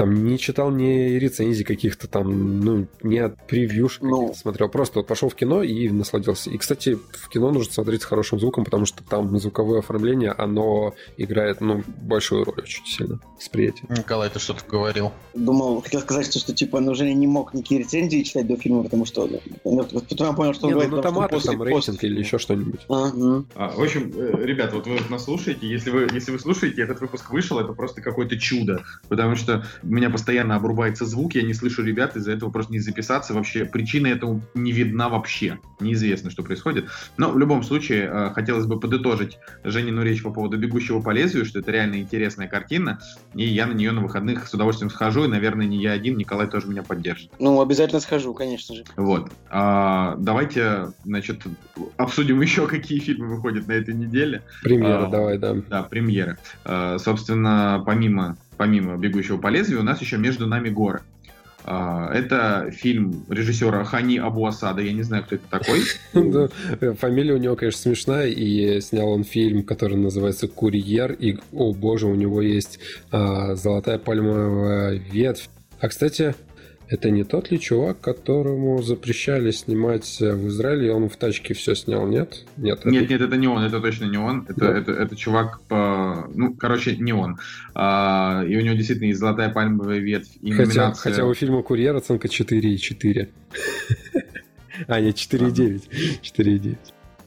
B: там не читал ни рецензий каких-то там, ну, не от превьюшек ну, смотрел. Просто вот пошел в кино и насладился. И, кстати, в кино нужно смотреть с хорошим звуком, потому что там звуковое оформление, оно играет, ну, большую роль очень сильно. Восприятие.
D: Николай, ты что-то говорил?
C: Думал, хотел сказать, что, что типа, ну, уже не мог никакие рецензии читать до фильма, потому что ну, потом я понял, что
B: он не, говорит, ну, там, после, там рейтинг после... или еще что-нибудь.
A: А, а, в общем, э, ребят, вот вы нас слушаете, если вы, если вы слушаете, этот выпуск вышел, это просто какое-то чудо, потому что у меня постоянно обрубается звук, я не слышу ребят, из-за этого просто не записаться. Вообще причина этому не видна вообще. Неизвестно, что происходит. Но в любом случае, э, хотелось бы подытожить Женину речь по поводу «Бегущего по лезвию», что это реально интересная картина, и я на нее на выходных с удовольствием схожу, и, наверное, не я один, Николай тоже меня поддержит.
C: Ну, обязательно схожу, конечно же.
A: Вот. А, давайте, значит, обсудим [LAUGHS] еще, какие фильмы выходят на этой неделе.
B: Премьера, а, давай, да.
A: Да, премьеры. А, собственно, помимо помимо «Бегущего по лезвию», у нас еще «Между нами горы». А, это фильм режиссера Хани Абу Асада. Я не знаю, кто это такой. [LAUGHS]
B: Фамилия у него, конечно, смешная. И снял он фильм, который называется «Курьер». И, о боже, у него есть а, золотая пальмовая ветвь. А, кстати, это не тот ли чувак, которому запрещали снимать в Израиле, и он в тачке все снял, нет?
A: Нет, это... нет, нет, это не он, это точно не он. Это, да. это, это чувак по... Ну, короче, не он. А, и у него действительно есть золотая пальмовая ветвь. И
B: хотя, номинация... хотя у фильма «Курьер» оценка 4,4. [LAUGHS] А, нет, 4,9. 4,9.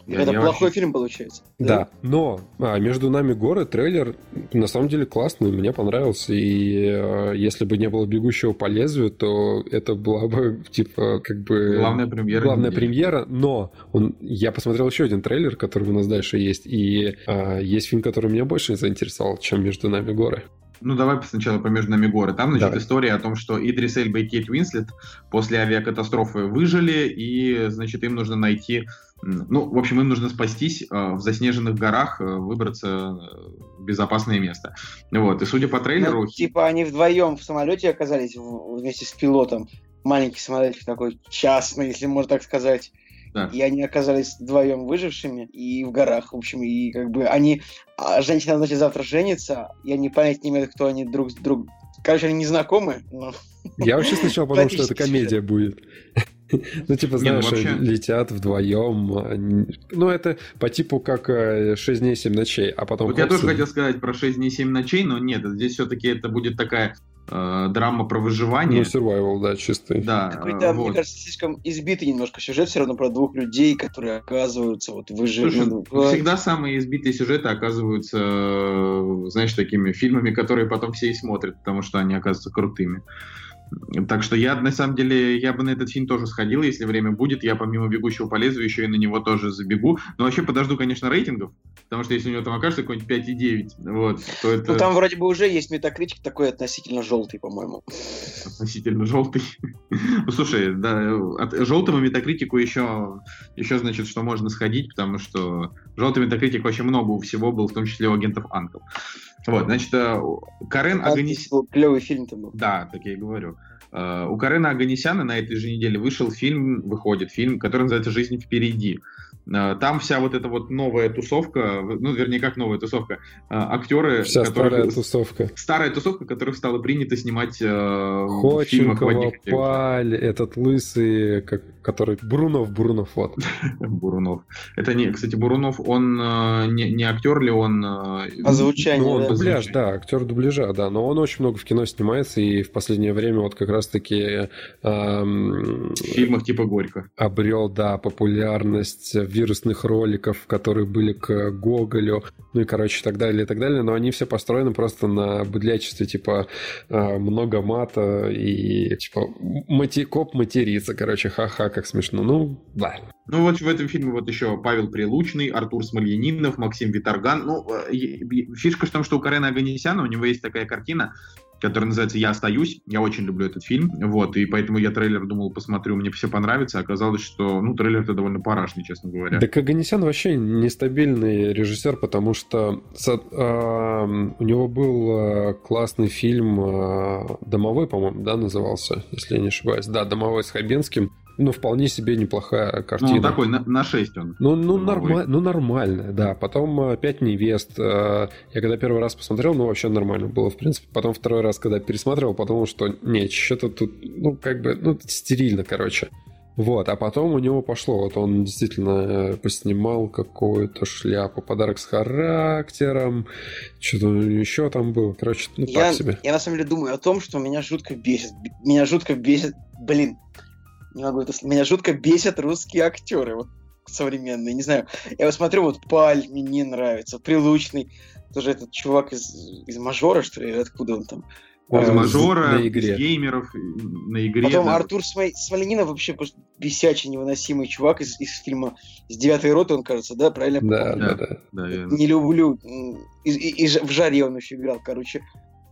C: Я, это я плохой вообще... фильм получается.
B: Да, да. но а, между нами горы трейлер на самом деле классный, мне понравился. И а, если бы не было бегущего по лезвию, то это была бы [LAUGHS] типа как бы
A: главная премьера.
B: Главная недели. премьера, но он, я посмотрел еще один трейлер, который у нас дальше есть, и а, есть фильм, который меня больше заинтересовал, чем между нами горы.
A: Ну, давай сначала по «Между нами горы». Там, значит, Давай. история о том, что Идрис Эльба и Кейт Уинслет после авиакатастрофы выжили, и, значит, им нужно найти ну, в общем, им нужно спастись э, в заснеженных горах, э, выбраться э, в безопасное место. Вот. И судя по трейлеру... Ну,
C: типа они вдвоем в самолете оказались в, вместе с пилотом. Маленький самолетик такой частный, если можно так сказать. Да. И они оказались вдвоем выжившими и в горах, в общем, и как бы они... А женщина, значит, завтра женится, и они понять не имеют, кто они друг с другом. Короче, они не знакомы, но...
B: Я вообще сначала подумал, что это комедия будет. [LAUGHS] Ну, типа, знаешь, летят вдвоем. Ну, это по типу как 6 дней, 7 ночей, а потом...
A: Вот я тоже хотел сказать про 6 дней, 7 ночей, но нет, здесь все-таки это будет такая э, драма про выживание.
B: Ну, survival, да, чистый.
C: Да. Какой-то, э, вот. мне кажется, слишком избитый немножко сюжет все равно про двух людей, которые оказываются вот выживают. Ну,
A: всегда самые избитые сюжеты оказываются, э, знаешь, такими фильмами, которые потом все и смотрят, потому что они оказываются крутыми. Так что я, на самом деле, я бы на этот фильм тоже сходил, если время будет. Я помимо «Бегущего по лезвию» еще и на него тоже забегу. Но вообще подожду, конечно, рейтингов, потому что если у него там окажется какой-нибудь 5,9, вот, то это...
C: Ну, там вроде бы уже есть метакритик такой относительно желтый, по-моему.
A: Относительно желтый? ну, слушай, да, от желтого метакритику еще, еще, значит, что можно сходить, потому что желтый метакритик вообще много у всего был, в том числе у агентов Анкл. Вот, значит, э, Карен Аганесян...
C: Клевый фильм-то был.
A: Да, так я и говорю. Э, у Карена Аганесяна на этой же неделе вышел фильм, выходит фильм, который называется «Жизнь впереди». Э, там вся вот эта вот новая тусовка, ну, вернее, как новая тусовка, э, актеры...
B: Вся которых, старая тусовка.
A: Старая тусовка, которых стало принято снимать
B: э, Ходченкова, Паль, этот лысый, как, который... Бурунов, Бурунов, вот. [LAUGHS]
A: Бурунов. Это не, кстати, Бурунов, он не, не актер ли он...
C: Озвучание,
B: ну, он да? дубляж, да, актер дубляжа, да, но он очень много в кино снимается, и в последнее время вот как раз-таки...
A: Эм, в фильмах типа Горько.
B: Обрел, да, популярность вирусных роликов, которые были к Гоголю, ну и, короче, и так далее, и так далее, но они все построены просто на быдлячестве, типа, а, много мата и, типа, мати... коп матерится, короче, ха-ха, как смешно. Ну, да.
A: Ну вот в этом фильме вот еще Павел Прилучный, Артур Смольянинов, Максим Виторган. Ну, э, фишка в том, что у Карена Аганесяна у него есть такая картина, который называется «Я остаюсь». Я очень люблю этот фильм, вот, и поэтому я трейлер думал, посмотрю, мне все понравится. Оказалось, что, ну, трейлер-то довольно парашный, честно говоря.
B: Да Каганесян вообще нестабильный режиссер, потому что э, у него был э, классный фильм э, «Домовой», по-моему, да, назывался, если я не ошибаюсь. Да, «Домовой» с Хабенским ну, вполне себе неплохая картина. Ну,
A: такой, на, на 6 он.
B: Ну, ну, норма, ну, нормально, да. Потом «Пять невест». Э, я когда первый раз посмотрел, ну, вообще нормально было, в принципе. Потом второй раз, когда пересматривал, подумал, что нет, что-то тут, ну, как бы, ну, стерильно, короче. Вот, а потом у него пошло, вот он действительно э, поснимал какую-то шляпу, подарок с характером, что-то еще там было, короче, ну
C: я,
B: так себе.
C: Я на самом деле думаю о том, что меня жутко бесит, меня жутко бесит, блин, не могу это... Меня жутко бесят русские актеры, вот современные, не знаю. Я вот смотрю, вот Паль мне не нравится, Прилучный, тоже этот чувак из, из Мажора, что ли, откуда он там?
A: Из а, Мажора, на игре. из геймеров, на игре.
C: Потом да. Артур Смоленинов вообще просто бесячий, невыносимый чувак из, из фильма «С девятой роты», он, кажется, да, правильно?
B: Да, да, да. да.
C: Не люблю. И, и, и в «Жаре» он еще играл, короче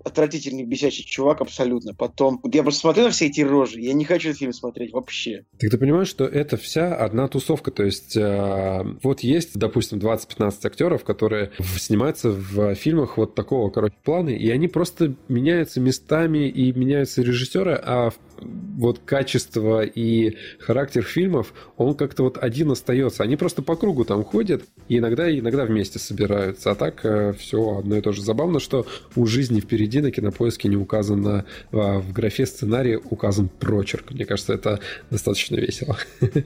C: отвратительный бесячий чувак абсолютно. Потом, я просто смотрю на все эти рожи, я не хочу этот фильм смотреть вообще.
B: Так ты понимаешь, что это вся одна тусовка, то есть э, вот есть, допустим, 20-15 актеров, которые снимаются в фильмах вот такого, короче, плана, и они просто меняются местами и меняются режиссеры, а вот качество и характер фильмов, он как-то вот один остается. Они просто по кругу там ходят, и иногда, иногда вместе собираются. А так э, все одно и то же. Забавно, что у жизни впереди на кинопоиске не указано а, в графе сценария указан прочерк. Мне кажется, это достаточно весело.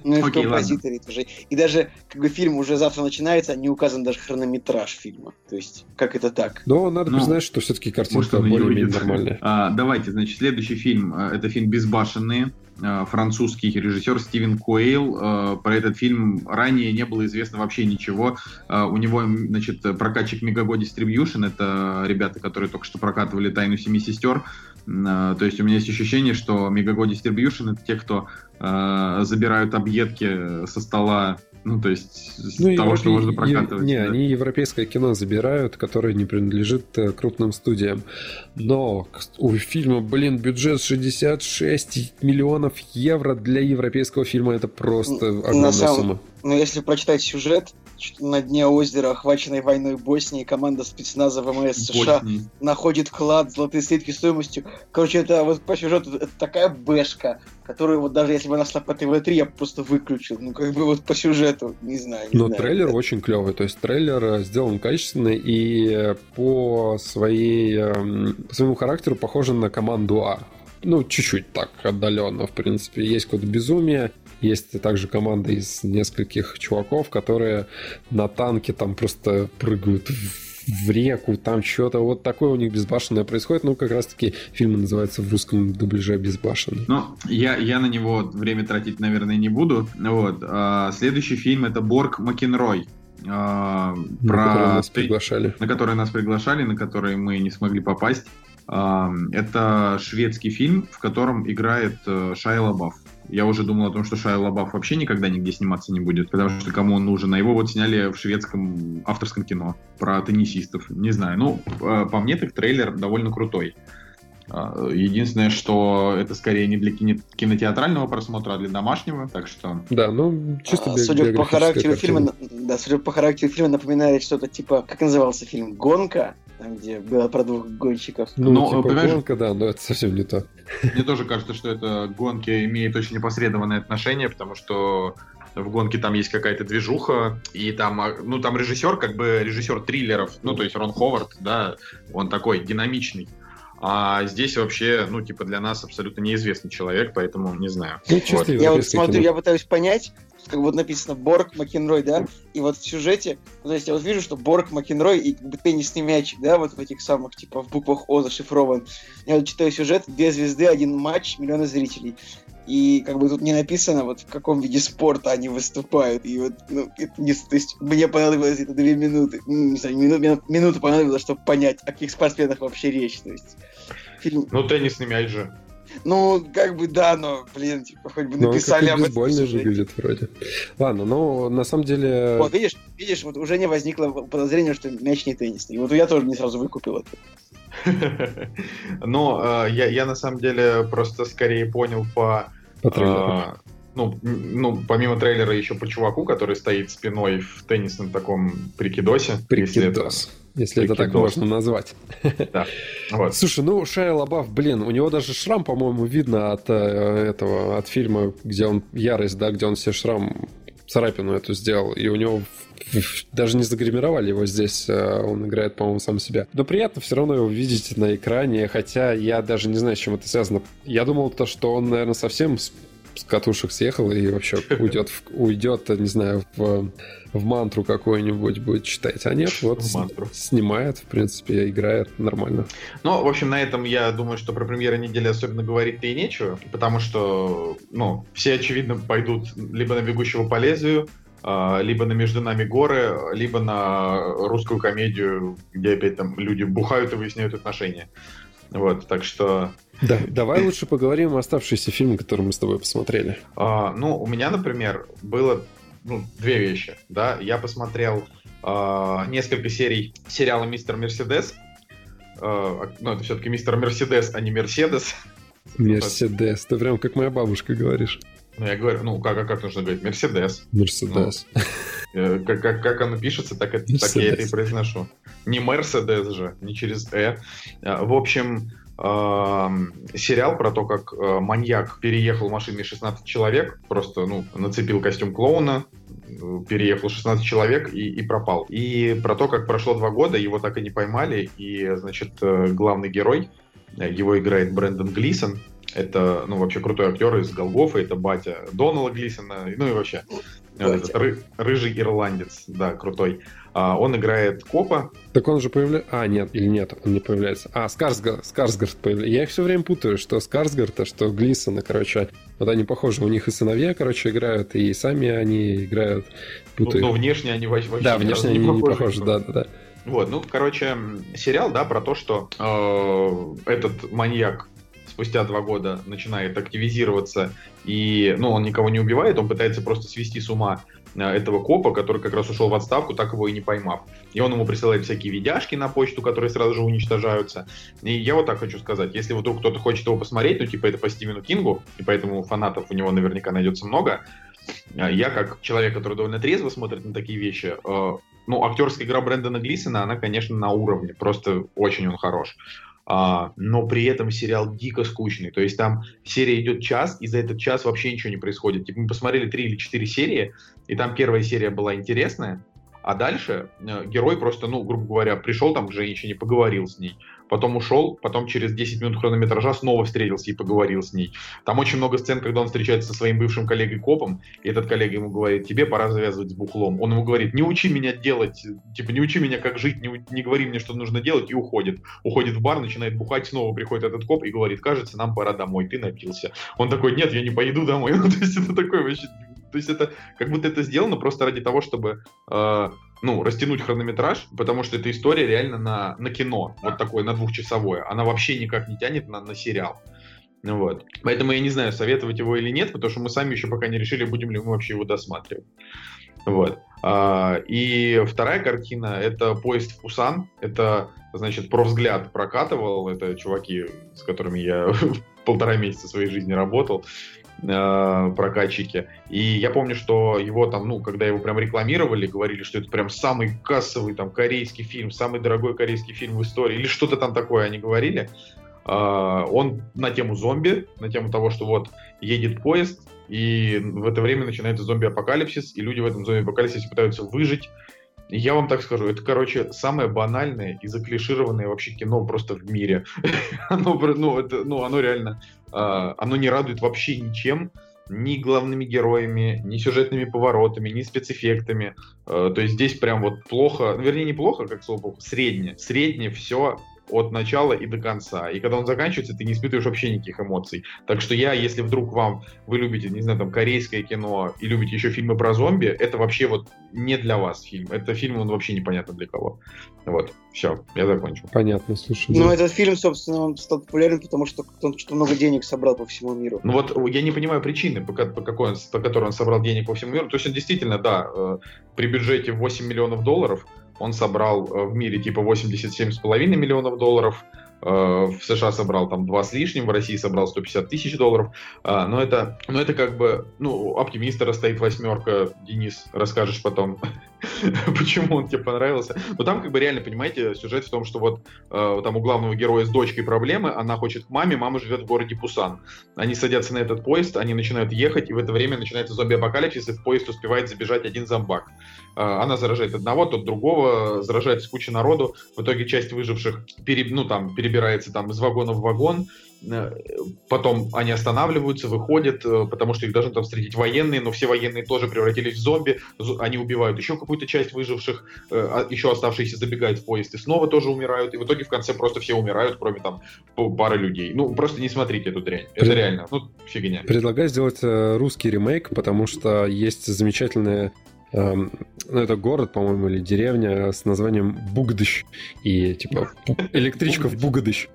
C: Ну и в композиторе тоже. И даже как бы фильм уже завтра начинается, не указан даже хронометраж фильма. То есть, как это так?
B: Но надо ну, признать, что все-таки картинка более-менее нормальная.
A: А, давайте, значит, следующий фильм. Э, это фильм «Без «Безбашенные», э, французский режиссер Стивен Куэйл. Э, про этот фильм ранее не было известно вообще ничего. Э, у него, значит, прокатчик Megago Distribution, это ребята, которые только что прокатывали «Тайну семи сестер». То есть у меня есть ощущение, что Megago Distribution — это те, кто забирают объедки со стола ну, то есть ну, того, что можно прокатывать.
B: Не, да. они европейское кино забирают, которое не принадлежит э, крупным студиям. Но у фильма, блин, бюджет 66 миллионов евро для европейского фильма это просто огромная На самом... сумма.
C: Ну, если прочитать сюжет, на дне озера, охваченной войной Боснии, команда спецназа ВМС США Боснии. находит клад, золотые слитки стоимостью. Короче, это вот по сюжету это такая бэшка, которую вот даже если бы она шла по ТВ-3, я бы просто выключил. Ну, как бы вот по сюжету, не знаю. Не
B: Но
C: знаю,
B: трейлер это... очень клевый. То есть трейлер э, сделан качественно и по своей эм, по своему характеру похож на команду А ну, чуть-чуть так отдаленно, в принципе. Есть какое-то безумие, Есть также команда из нескольких чуваков, которые на танке там просто прыгают в реку, там что-то вот такое у них безбашенное происходит. Ну, как раз-таки фильм называется в русском дубляже «Безбашенный».
A: Ну, я, я на него время тратить, наверное, не буду. Вот. А, следующий фильм — это «Борг Макенрой».
B: А, на про... который нас приглашали.
A: На который нас приглашали, на который мы не смогли попасть. А, это шведский фильм, в котором играет э, Шайа Лабаф. Я уже думал о том, что Шайа Лабаф вообще никогда нигде сниматься не будет, потому что кому он нужен. А его вот сняли в шведском авторском кино про теннисистов. Не знаю. Ну, э, по мне так трейлер довольно крутой. А, единственное, что это скорее не для кинотеатрального просмотра, а для домашнего, так что...
B: Да, ну, чисто
C: а, Судя по характеру фильма, да, судя по характеру фильма, напоминает что-то типа, как назывался фильм, «Гонка», там, где было про двух гонщиков.
B: Ну, ну типа понимаешь... гонка, да, но это совсем не то.
A: Мне тоже кажется, что это гонки имеет очень непосредственное отношение, потому что в гонке там есть какая-то движуха, и там, а, ну, там режиссер, как бы режиссер триллеров, ну, то есть Рон Ховард, да, он такой динамичный. А здесь вообще, ну, типа, для нас абсолютно неизвестный человек, поэтому не знаю. Ну,
C: вот. Я вот смотрю, я пытаюсь понять, как вот написано Борг Макенрой, да, и вот в сюжете, то есть я вот вижу, что Борг Макенрой и как бы теннисный мячик, да, вот в этих самых, типа, в буквах О зашифрован. Я вот читаю сюжет, две звезды, один матч, миллионы зрителей. И как бы тут не написано, вот в каком виде спорта они выступают. И вот, ну, это не, то есть мне понадобилось это две минуты, ну, не знаю, минут, минуту понадобилось, чтобы понять, о каких спортсменах вообще речь. То есть,
A: фильм... Ну, теннисный мяч же.
C: Ну, как бы да, но, блин, типа, хоть бы ну, написали об этом.
B: больно выглядит вроде. Ладно, ну, на самом деле...
C: Вот, видишь, видишь, вот уже не возникло подозрения, что мяч не теннисный. Вот я тоже не сразу выкупил это. [LAUGHS]
A: Но э, я, я на самом деле просто скорее понял по... По трейлеру. Ну, ну, помимо трейлера еще по чуваку, который стоит спиной в теннисном таком прикидосе.
B: Прикидос. Если это, если это так можно назвать.
A: Да. Вот.
B: Слушай, ну Шайя Лабаф, блин, у него даже шрам, по-моему, видно от э, этого, от фильма, где он Ярость, да, где он себе шрам царапину эту сделал, и у него даже не загримировали его здесь, э, он играет, по-моему, сам себя. Но приятно все равно его видеть на экране, хотя я даже не знаю, с чем это связано. Я думал то, что он, наверное, совсем с катушек съехал и вообще [LAUGHS] уйдет, уйдет не знаю, в, в мантру какую-нибудь будет читать. А нет, вот снимает, в принципе, играет нормально.
A: Ну, в общем, на этом я думаю, что про премьеры недели особенно говорить-то и нечего, потому что, ну, все, очевидно, пойдут либо на «Бегущего по лезвию», а, либо на «Между нами горы», либо на русскую комедию, где опять там люди бухают и выясняют отношения. Вот, так что...
B: Да, давай лучше поговорим о оставшиеся фильмы, которые мы с тобой посмотрели.
A: А, ну, у меня, например, было ну, две вещи, да. Я посмотрел а, несколько серий сериала «Мистер Мерседес». А, ну, это все-таки «Мистер Мерседес», а не «Мерседес».
B: Мерседес, ты прям как моя бабушка говоришь.
A: Ну, я говорю, ну, как, как нужно говорить? Мерседес.
B: Мерседес.
A: Ну, э, как, как, как оно пишется, так, это, так я это и произношу. Не Мерседес же, не через «э». А, в общем, сериал про то, как э, маньяк переехал в машине 16 человек, просто, ну, нацепил костюм клоуна, переехал 16 человек и, и пропал. И про то, как прошло два года, его так и не поймали, и, значит, э, главный герой, его играет Брэндон Глисон, это, ну, вообще крутой актер из Голгофа, это батя Донала Глисона, ну и вообще этот ры, рыжий ирландец, да, крутой. А, он играет копа.
B: Так он же появляется... А, нет, или нет, он не появляется. А, Скарсгард, Скарсгард появляется. Я их все время путаю, что Скарсгард, что Глисона, короче. Вот они похожи, у них и сыновья, короче, играют, и сами они играют.
A: Путаю. Ну, но внешне они вообще
B: Да, внешне они не похожи, да, да, да.
A: Вот, ну, короче, сериал, да, про то, что э, этот маньяк спустя два года начинает активизироваться, и, ну, он никого не убивает, он пытается просто свести с ума э, этого копа, который как раз ушел в отставку, так его и не поймав. И он ему присылает всякие видяшки на почту, которые сразу же уничтожаются. И я вот так хочу сказать, если вдруг кто-то хочет его посмотреть, ну, типа, это по Стивену Кингу, и поэтому фанатов у него наверняка найдется много, э, я, как человек, который довольно трезво смотрит на такие вещи, э, ну, актерская игра Брэндона Глисона, она, конечно, на уровне, просто очень он хорош а, но при этом сериал дико скучный. То есть там серия идет час, и за этот час вообще ничего не происходит. Типа мы посмотрели три или четыре серии, и там первая серия была интересная, А дальше э, герой просто, ну, грубо говоря, пришел там к женщине, поговорил с ней, потом ушел, потом через 10 минут хронометража снова встретился и поговорил с ней. Там очень много сцен, когда он встречается со своим бывшим коллегой-копом, и этот коллега ему говорит, тебе пора завязывать с бухлом. Он ему говорит, не учи меня делать, типа, не учи меня, как жить, не, не говори мне, что нужно делать, и уходит. Уходит в бар, начинает бухать, снова приходит этот коп и говорит, кажется, нам пора домой, ты напился. Он такой, нет, я не поеду домой. [LAUGHS] Ну, то есть это такой вообще то есть это как будто это сделано просто ради того, чтобы э, ну, растянуть хронометраж, потому что эта история реально на, на кино, вот такое, на двухчасовое. Она вообще никак не тянет на, на сериал. Вот. Поэтому я не знаю, советовать его или нет, потому что мы сами еще пока не решили, будем ли мы вообще его досматривать. Вот. А, и вторая картина — это «Поезд в Пусан». Это, значит, про взгляд прокатывал. Это чуваки, с которыми я [LAUGHS] полтора месяца своей жизни работал э, прокатчики. И я помню, что его там, ну, когда его прям рекламировали, говорили, что это прям самый кассовый там корейский фильм, самый дорогой корейский фильм в истории, или что-то там такое они говорили. Э, он на тему зомби, на тему того, что вот едет поезд, и в это время начинается зомби-апокалипсис, и люди в этом зомби-апокалипсисе пытаются выжить, я вам так скажу, это, короче, самое банальное и заклишированное вообще кино просто в мире. [LAUGHS] оно, ну, это, ну, оно реально, оно не радует вообще ничем, ни главными героями, ни сюжетными поворотами, ни спецэффектами. Э, то есть здесь прям вот плохо, вернее не плохо, как слово среднее. Среднее все от начала и до конца. И когда он заканчивается, ты не испытываешь вообще никаких эмоций. Так что я, если вдруг вам, вы любите, не знаю, там, корейское кино и любите еще фильмы про зомби, это вообще вот не для вас фильм. Это фильм, он вообще непонятно для кого. Вот, все, я закончил.
B: Понятно, слушай.
C: Ну, да. этот фильм, собственно, он стал популярен, потому что он что много денег собрал по всему миру.
A: Ну вот, я не понимаю причины, по, по, какой он, по которой он собрал денег по всему миру. То есть он действительно, да, э, при бюджете 8 миллионов долларов он собрал э, в мире типа 87,5 миллионов долларов, э, в США собрал там два с лишним, в России собрал 150 тысяч долларов. А, но это, но это как бы, ну, оптимиста стоит восьмерка, Денис, расскажешь потом, [LAUGHS] почему он тебе понравился. Но там как бы реально, понимаете, сюжет в том, что вот э, там у главного героя с дочкой проблемы, она хочет к маме, мама живет в городе Пусан. Они садятся на этот поезд, они начинают ехать, и в это время начинается зомби-апокалипсис, и в поезд успевает забежать один зомбак. Э, она заражает одного, тот другого, заражает куча народу. В итоге часть выживших пере, ну, там, перебирается там, из вагона в вагон, Э, потом они останавливаются, выходят, э, потому что их должны там встретить военные, но все военные тоже превратились в зомби, они убивают еще какую-то часть выживших, э, а еще оставшиеся забегают в поезд и снова тоже умирают, и в итоге в конце просто все умирают, кроме там пары людей. Ну, просто не смотрите эту дрянь. Это Пред... реально, ну, фигня.
B: Предлагаю сделать русский ремейк, потому что есть замечательная эм, ну, это город, по-моему, или деревня с названием Бугдыш. И, типа, электричка в Бугдыш.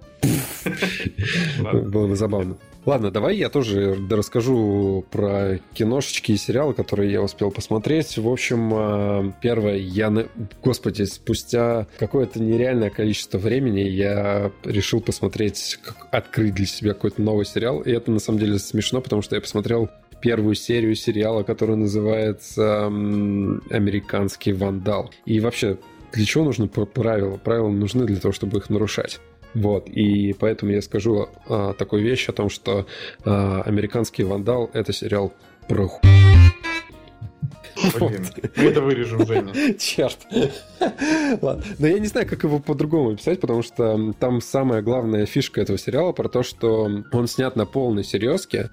B: Было бы забавно. Ладно, давай я тоже расскажу про киношечки и сериалы, которые я успел посмотреть. В общем, а, первое, я, господи, спустя какое-то нереальное количество времени я решил посмотреть, открыть для себя какой-то новый сериал. И это на самом деле смешно, потому что я посмотрел первую серию сериала, который называется «Американский вандал». И вообще, для чего нужны правила? Правила нужны для того, чтобы их нарушать. Вот, и поэтому я скажу а, такую вещь о том, что а, «Американский вандал» — это сериал про ху...
A: Блин, мы это вырежем, Женя. [LAUGHS]
B: Черт. [LAUGHS] Ладно. Но я не знаю, как его по-другому описать, потому что там самая главная фишка этого сериала про то, что он снят на полной серьезке,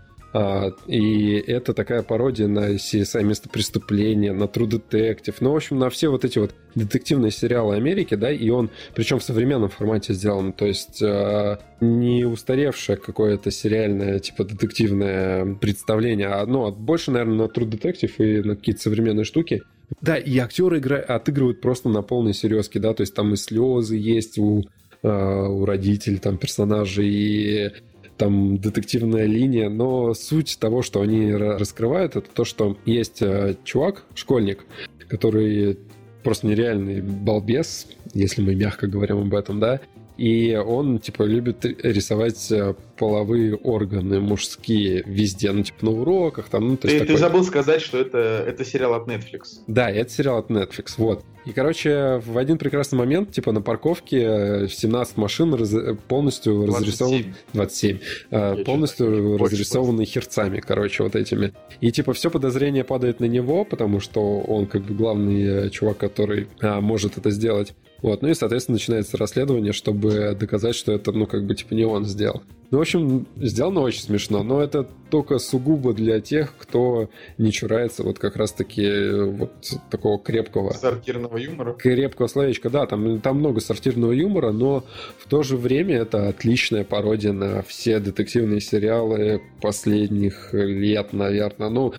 B: и это такая пародия на CSI место преступления, на True Detective, ну, в общем, на все вот эти вот детективные сериалы Америки, да, и он, причем в современном формате сделан, то есть э, не устаревшее какое-то сериальное, типа, детективное представление, а, ну, больше, наверное, на True Detective и на какие-то современные штуки. Да, и актеры игра... отыгрывают просто на полной серьезке, да, то есть там и слезы есть у у родителей, там, персонажей, и там детективная линия, но суть того, что они раскрывают, это то, что есть э, чувак, школьник, который просто нереальный балбес, если мы мягко говорим об этом, да, И он, типа, любит рисовать э, половые органы мужские везде, ну, типа, на уроках, там, ну,
A: то есть ты, такой... ты забыл сказать, что это, это сериал от Netflix.
B: Да, это сериал от Netflix, вот. И, короче, в один прекрасный момент, типа, на парковке 17 э, машин раз... полностью 27. разрисованы... 27. Я полностью разрисованы херцами, короче, вот этими. И, типа, все подозрение падает на него, потому что он, как бы, главный чувак, который а, может это сделать. Вот, ну и, соответственно, начинается расследование, чтобы доказать, что это, ну, как бы, типа, не он сделал. Ну, в общем, сделано очень смешно, но это только сугубо для тех, кто не чурается вот как раз-таки вот такого крепкого...
A: Сортирного юмора?
B: Крепкого словечка, да, там, там много сортирного юмора, но в то же время это отличная пародия на все детективные сериалы последних лет, наверное. Ну,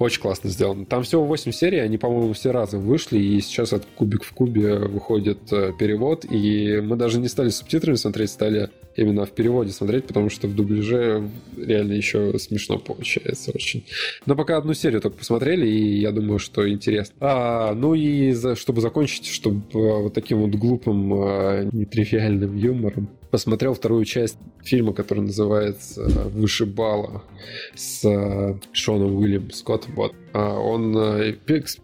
B: очень классно сделано. Там всего 8 серий, они, по-моему, все разом вышли, и сейчас от кубик в кубе выходит э, перевод, и мы даже не стали субтитрами смотреть, стали именно в переводе смотреть, потому что в дубляже реально еще смешно получается очень. Но пока одну серию только посмотрели, и я думаю, что интересно. А, ну и за, чтобы закончить, чтобы э, вот таким вот глупым, э, нетривиальным юмором, посмотрел вторую часть фильма, который называется «Выше бала» с э, Шоном Уильям Скоттом. Вот. А он,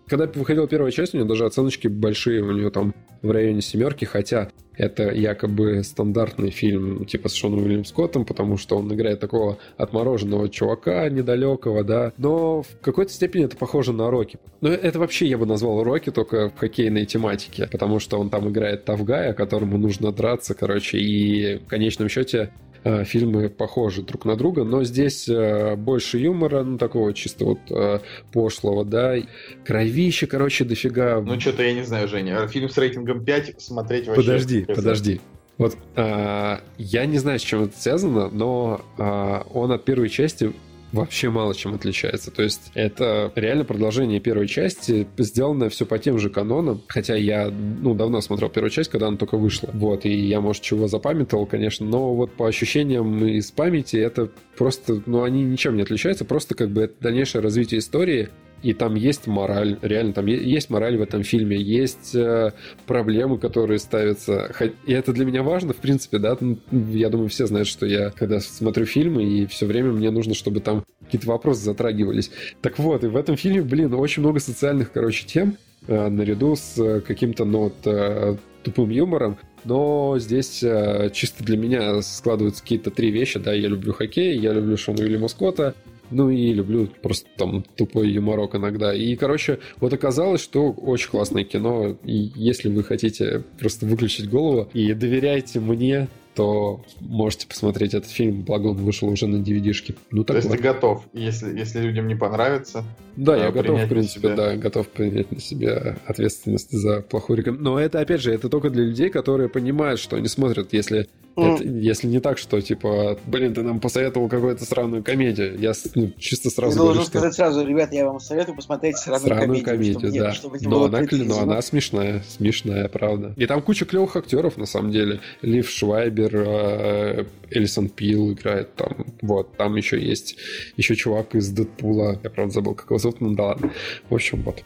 B: когда выходила первая часть, у него даже оценочки большие, у него там в районе семерки, хотя это якобы стандартный фильм типа с Шоном Уильям Скоттом, потому что он играет такого отмороженного чувака недалекого, да. Но в какой-то степени это похоже на Рокки. Но это вообще я бы назвал Рокки только в хоккейной тематике, потому что он там играет Тавгая, которому нужно драться, короче, и в конечном счете Э, фильмы похожи друг на друга, но здесь э, больше юмора, ну, такого чисто вот э, пошлого, да. Кровище, короче, дофига.
A: Ну, что-то я не знаю, Женя. Фильм с рейтингом 5 смотреть
B: вообще... Подожди, подожди. Вот а, я не знаю, с чем это связано, но а, он от первой части вообще мало чем отличается. То есть это реально продолжение первой части, сделанное все по тем же канонам. Хотя я, ну, давно смотрел первую часть, когда она только вышла. Вот, и я, может, чего запамятовал, конечно, но вот по ощущениям из памяти это просто, ну, они ничем не отличаются, просто как бы это дальнейшее развитие истории и там есть мораль, реально там есть мораль в этом фильме, есть э, проблемы, которые ставятся. И это для меня важно, в принципе, да. Я думаю, все знают, что я, когда смотрю фильмы, и все время мне нужно, чтобы там какие-то вопросы затрагивались. Так вот, и в этом фильме, блин, очень много социальных, короче, тем, э, наряду с каким-то, ну, вот, э, тупым юмором. Но здесь э, чисто для меня складываются какие-то три вещи. Да, я люблю хоккей, я люблю Шона Уильяма Скотта, ну и люблю просто там тупой юморок иногда. И, короче, вот оказалось, что очень классное кино. И если вы хотите просто выключить голову и доверяйте мне, то можете посмотреть этот фильм, благо он вышел уже на DVD-шке.
A: Ну, так то есть ты готов, если, если людям не понравится?
B: Да, я готов, в принципе, да, готов принять на себя ответственность за плохую рекомендацию. Но это, опять же, это только для людей, которые понимают, что они смотрят, если это, если не так, что типа, блин, ты нам посоветовал какую-то сраную комедию. Я ну, чисто сразу
C: я говорю, должен что... сказать сразу, ребят, я вам советую посмотреть сраную,
B: сраную комедию. комедию чтобы, да. чтобы но, она, но она смешная, смешная, правда. И там куча клевых актеров, на самом деле. Лив Швайбер, э, Элисон Пил играет там. Вот, там еще есть еще чувак из Дэдпула. Я, правда, забыл, как его зовут, ну да ладно. В общем, вот.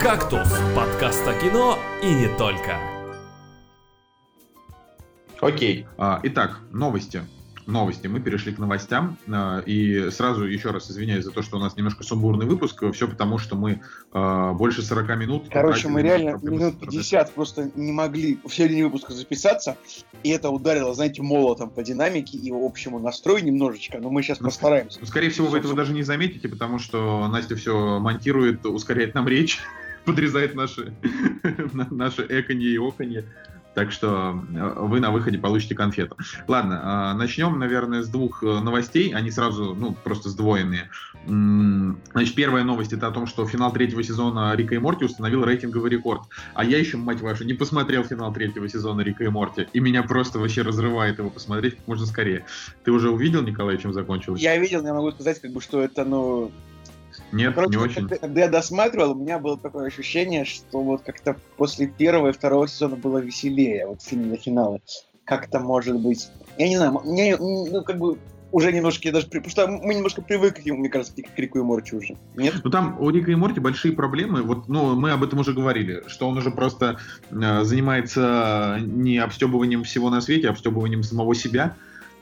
E: «Кактус» — подкаст о кино и не только.
A: Окей. А, итак, новости. Новости. Мы перешли к новостям. А, и сразу еще раз извиняюсь за то, что у нас немножко сумбурный выпуск. Все потому, что мы а, больше 40 минут...
C: Короче, мы реально минут 50 просто не могли в середине выпуска записаться. И это ударило, знаете, молотом по динамике и общему настрою немножечко. Но мы сейчас ну, постараемся.
A: Ну, скорее всего, вы этого даже не заметите, потому что Настя все монтирует, ускоряет нам речь [LAUGHS] подрезает наши, [LAUGHS] наши эконье и оконье. Так что э, вы на выходе получите конфету. Ладно, а, начнем, наверное, с двух э, новостей. Они сразу, ну, просто сдвоенные. Значит, первая новость это о том, что финал третьего сезона Рика и Морти установил рейтинговый рекорд. А я еще, мать вашу, не посмотрел финал третьего сезона Рика и Морти. И меня просто вообще разрывает его посмотреть как можно скорее. Ты уже увидел, Николай, чем закончилось?
C: Я видел, я могу сказать, как бы, что это, ну,
A: нет, Короче, не очень.
C: Когда, я досматривал, у меня было такое ощущение, что вот как-то после первого и второго сезона было веселее, вот фильм на финалы. Как-то может быть. Я не знаю, мне, ну, как бы уже немножко, я даже, потому что мы немножко привыкли к нему, мне кажется, к Рику и Морти уже. Нет?
A: Ну там у Рика и Морти большие проблемы. Вот, ну, мы об этом уже говорили, что он уже просто э, занимается не обстебыванием всего на свете, а обстебыванием самого себя.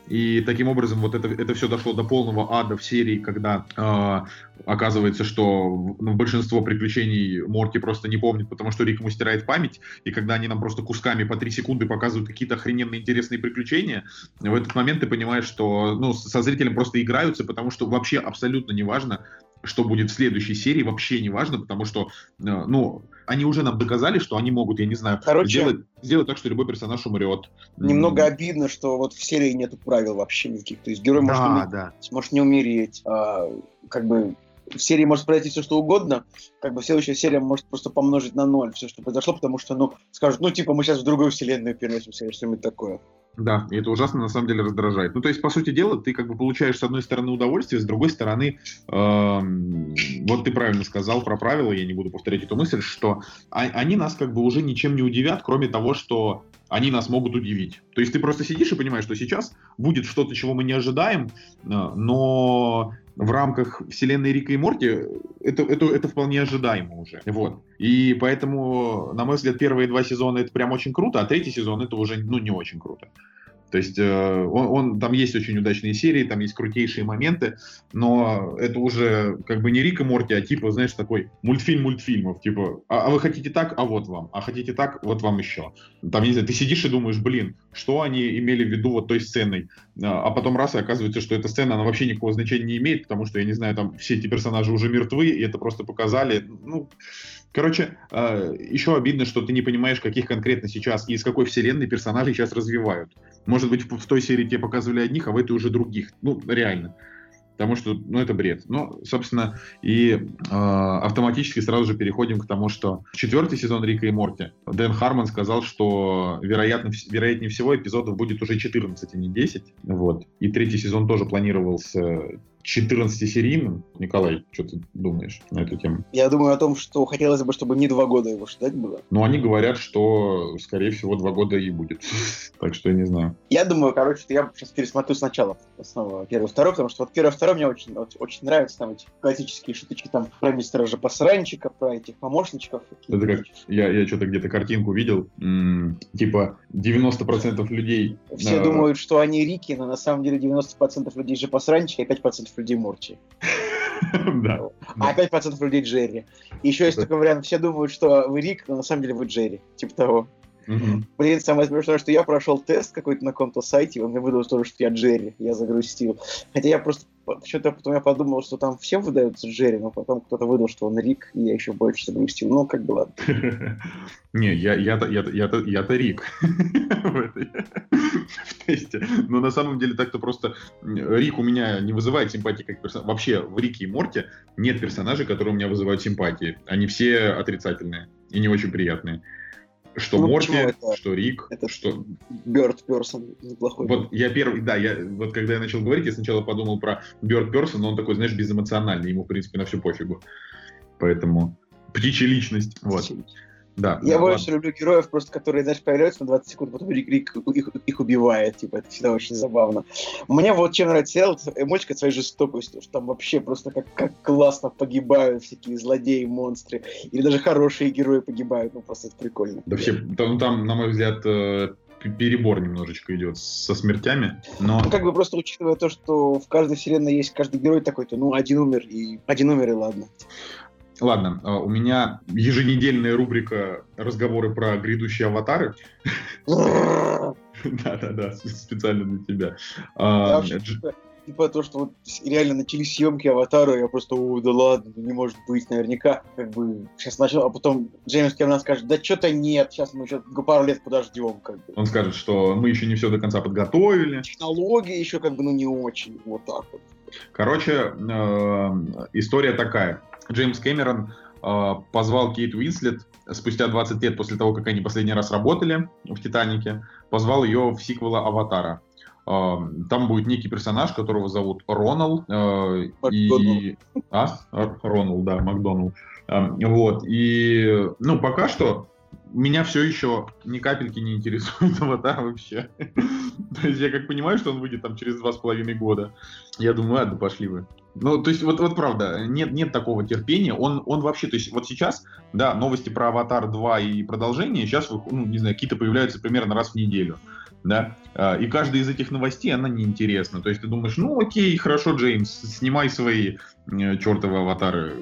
A: И таким образом вот это, это все дошло до полного ада в серии, когда э, оказывается, что ну, большинство приключений Морти просто не помнит, потому что Рик ему стирает память, и когда они нам просто кусками по три секунды показывают какие-то охрененные интересные приключения, в этот момент ты понимаешь, что ну, со зрителем просто играются, потому что вообще абсолютно не важно, что будет в следующей серии, вообще не важно, потому что, э, ну, они уже нам доказали, что они могут, я не знаю, Короче, сделать, сделать так, что любой персонаж умрет.
C: Немного mm. обидно, что вот в серии нету правил вообще никаких. То есть герой да, может, умереть, да. может не умереть. А, как бы в серии может произойти все, что угодно, как бы следующая серия может просто помножить на ноль все, что произошло, потому что, ну, скажут, ну, типа, мы сейчас в другую вселенную переносимся или что-нибудь такое.
A: Да, и это ужасно на самом деле раздражает. Ну, то есть, по сути дела, ты как бы получаешь с одной стороны удовольствие, с другой стороны, э, вот ты правильно сказал про правила, я не буду повторять эту мысль, что а, они нас как бы уже ничем не удивят, кроме того, что они нас могут удивить. То есть ты просто сидишь и понимаешь, что сейчас будет что-то, чего мы не ожидаем, э, но в рамках вселенной Рика и Морти это, это, это вполне ожидаемо уже. Вот. И поэтому, на мой взгляд, первые два сезона это прям очень круто, а третий сезон это уже ну, не очень круто. То есть э, он, он, там есть очень удачные серии, там есть крутейшие моменты, но это уже как бы не Рик и Морти, а типа, знаешь, такой мультфильм мультфильмов. Типа, а, а вы хотите так, а вот вам. А хотите так, вот вам еще. Там, не знаю, ты сидишь и думаешь, блин, что они имели в виду вот той сценой. А, а потом раз и оказывается, что эта сцена, она вообще никакого значения не имеет, потому что, я не знаю, там все эти персонажи уже мертвы, и это просто показали. Ну, Короче, э, еще обидно, что ты не понимаешь, каких конкретно сейчас и из какой вселенной персонажей сейчас развивают. Может быть, в, той серии тебе показывали одних, а в этой уже других. Ну, реально. Потому что, ну, это бред. Ну, собственно, и э, автоматически сразу же переходим к тому, что четвертый сезон Рика и Морти. Дэн Харман сказал, что вероятно, вероятнее всего эпизодов будет уже 14, а не 10. Вот. И третий сезон тоже планировался 14-серийным. Николай, что ты думаешь на эту тему?
C: Я думаю о том, что хотелось бы, чтобы не два года его ждать было.
A: Ну, они говорят, что, скорее всего, два года и будет. [LAUGHS] так что я не знаю.
C: Я думаю, короче, я сейчас пересмотрю сначала снова первый, второй, потому что вот первый, второй мне очень, очень, нравятся там эти классические шуточки там про мистера же посранчика, про этих помощничков.
A: Это как, я, я что-то где-то картинку видел, м-м, типа 90% людей...
C: Все э- думают, что они Рики, но на самом деле 90% людей же посранчика и 5% людей Морчи. [LAUGHS] Да. А 5% людей Джерри. Еще есть такой вариант, все думают, что вы Рик, но на самом деле вы Джерри. Типа того. Блин, самое смешное, что я прошел тест какой-то на каком-то сайте, и он мне выдал тоже, что я Джерри, я загрустил. Хотя я просто что-то потом я подумал, что там всем выдаются Джерри, но потом кто-то выдал, что он Рик, и я еще больше загрустил. Ну, как бы ладно. [LAUGHS]
A: Не, я-то Рик [LAUGHS] в тесте. Но на самом деле так-то просто Рик у меня не вызывает симпатии как персонаж. Вообще в Рике и Морте нет персонажей, которые у меня вызывают симпатии. Они все отрицательные и не очень приятные. Что ну, Морти, это, что Рик, это что...
C: Бёрд Персон неплохой.
A: Вот я первый, да, я вот когда я начал говорить, я сначала подумал про Бёрд Персон, но он такой, знаешь, безэмоциональный, ему, в принципе, на все пофигу. Поэтому птичья личность. Вот. Да,
C: я
A: да,
C: больше ладно. люблю героев, просто которые, знаешь, появляются на 20 секунд, потом Рик, Рик их, их убивает. Типа, это всегда очень забавно. Мне вот чем нравится сериал, мультик от своей жестокостью, что там вообще просто как, как классно погибают всякие злодеи, монстры. Или даже хорошие герои погибают. Ну, просто это прикольно.
A: Да вообще, там, там на мой взгляд, э, перебор немножечко идет со смертями, но...
C: Ну, как бы просто учитывая то, что в каждой вселенной есть каждый герой такой-то, ну, один умер, и один умер, и ладно.
A: Ладно, а, у меня еженедельная рубрика разговоры про грядущие аватары. [LAUGHS] Да-да-да, специально для тебя. А,
C: типа то, что вот реально начались съемки аватара, я просто, о, да ладно, не может быть, наверняка, как бы, сейчас начал, а потом Джеймс Кэмерон скажет, да что-то нет, сейчас мы еще пару лет подождем, как бы.
A: Он скажет, что мы еще не все до конца подготовили.
C: Технологии еще как бы, ну, не очень, вот так вот.
A: Короче, э, история такая. Джеймс Кэмерон э, позвал Кейт Уинслет спустя 20 лет после того, как они последний раз работали в «Титанике», позвал ее в сиквела «Аватара». Э, там будет некий персонаж, которого зовут Ронал. Э, и... А? Ронал, да, Макдоналл. Э, вот. И, ну, пока что меня все еще ни капельки не интересует [LAUGHS] аватар вообще. То есть я как понимаю, что он выйдет там через два с половиной года. Я думаю, ладно, пошли вы. Ну, то есть, вот, вот правда, нет, нет такого терпения. Он, он вообще, то есть, вот сейчас, да, новости про Аватар 2 и продолжение сейчас, ну, не знаю, какие-то появляются примерно раз в неделю. Да, а, и каждая из этих новостей, она неинтересна. То есть ты думаешь, ну окей, хорошо, Джеймс, снимай свои э, чертовы аватары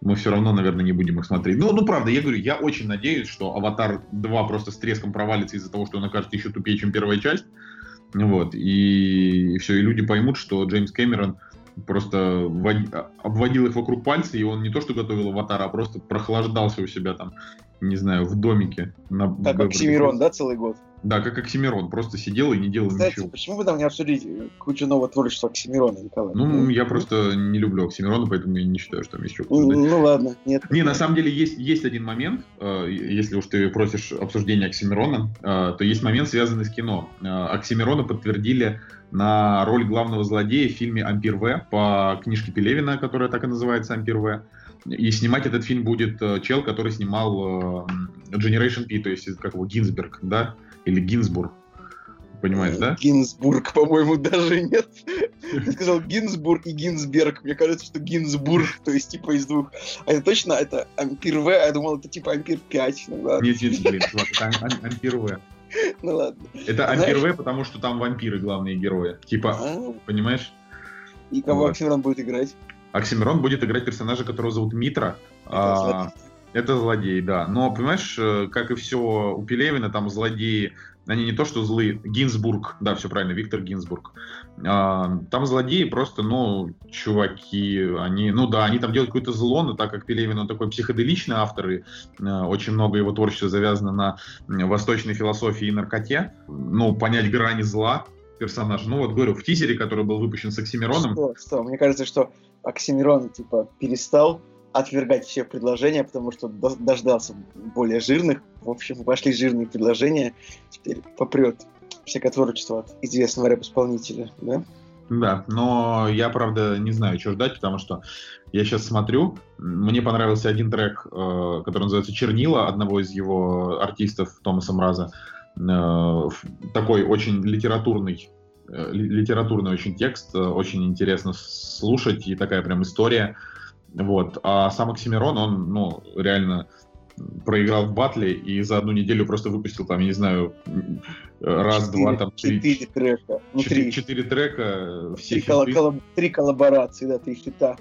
A: мы все равно, наверное, не будем их смотреть. Ну, ну, правда, я говорю, я очень надеюсь, что «Аватар 2» просто с треском провалится из-за того, что он окажется еще тупее, чем первая часть. Вот, и, и все, и люди поймут, что Джеймс Кэмерон просто вод... обводил их вокруг пальца, и он не то что готовил аватар, а просто прохлаждался у себя там, не знаю, в домике.
C: На... Так, как Оксимирон, да, целый год?
A: Да, как Оксимирон, просто сидел и не делал
C: Кстати,
A: ничего.
C: почему бы нам не обсудить кучу нового творчества Оксимирона, Николай?
A: Ну, я просто не люблю Оксимирона, поэтому я не считаю, что там есть что
C: обсуждать. Ну, ну ладно, нет.
A: Не, на самом деле есть, есть один момент, э, если уж ты просишь обсуждения Оксимирона, э, то есть момент, связанный с кино. Э, Оксимирона подтвердили на роль главного злодея в фильме «Ампир В» по книжке Пелевина, которая так и называется «Ампир В». И снимать этот фильм будет чел, который снимал Generation P, то есть как его Гинзберг, да, или Гинзбург. Понимаешь, да?
C: Гинзбург, по-моему, даже нет. Ты сказал Гинзбург и Гинзберг. Мне кажется, что Гинзбург, то есть типа из двух. А это точно, это Ампир В, а я думал, это типа Ампир 5.
A: Ну, ладно. Нет, нет, блин, чувак, это Ампир В.
C: Ну ладно.
A: Это Ампир В, потому что там вампиры главные герои. Типа, а. понимаешь?
C: И кого. Оксимирон будет играть?
A: Оксимирон будет играть персонажа, которого зовут Митра. Это, злодей, да. Но, понимаешь, э, как и все у Пелевина, там злодеи они не то что злые, Гинзбург, да, все правильно, Виктор Гинзбург. А, там злодеи просто, ну, чуваки, они, ну да, они там делают какое-то зло, но так как Пелевин, он такой психоделичный автор, и а, очень много его творчества завязано на восточной философии и наркоте, ну, понять грани зла персонажа. Ну, вот говорю, в тизере, который был выпущен с Оксимироном...
C: Что, что? Мне кажется, что Оксимирон, типа, перестал отвергать все предложения, потому что дождался более жирных. В общем, пошли жирные предложения. Теперь попрет всякое творчество от известного рэп-исполнителя, да?
A: Да, но я, правда, не знаю, что ждать, потому что я сейчас смотрю, мне понравился один трек, э, который называется «Чернила», одного из его артистов Томаса Мраза. Э, такой очень литературный э, литературный очень текст, очень интересно слушать, и такая прям история. Вот. А сам Оксимирон, он, ну, реально проиграл в батле и за одну неделю просто выпустил там, я не знаю, раз, четыре, два, там,
C: три... Четыре трека.
A: Ну, четыре, четыре трека,
C: все три, хиты. Коллаб... три коллаборации, да, три хита.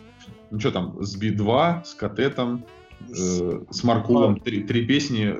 A: Ну что там, с Би-2, с Катетом, э, с Маркулом, три, три песни,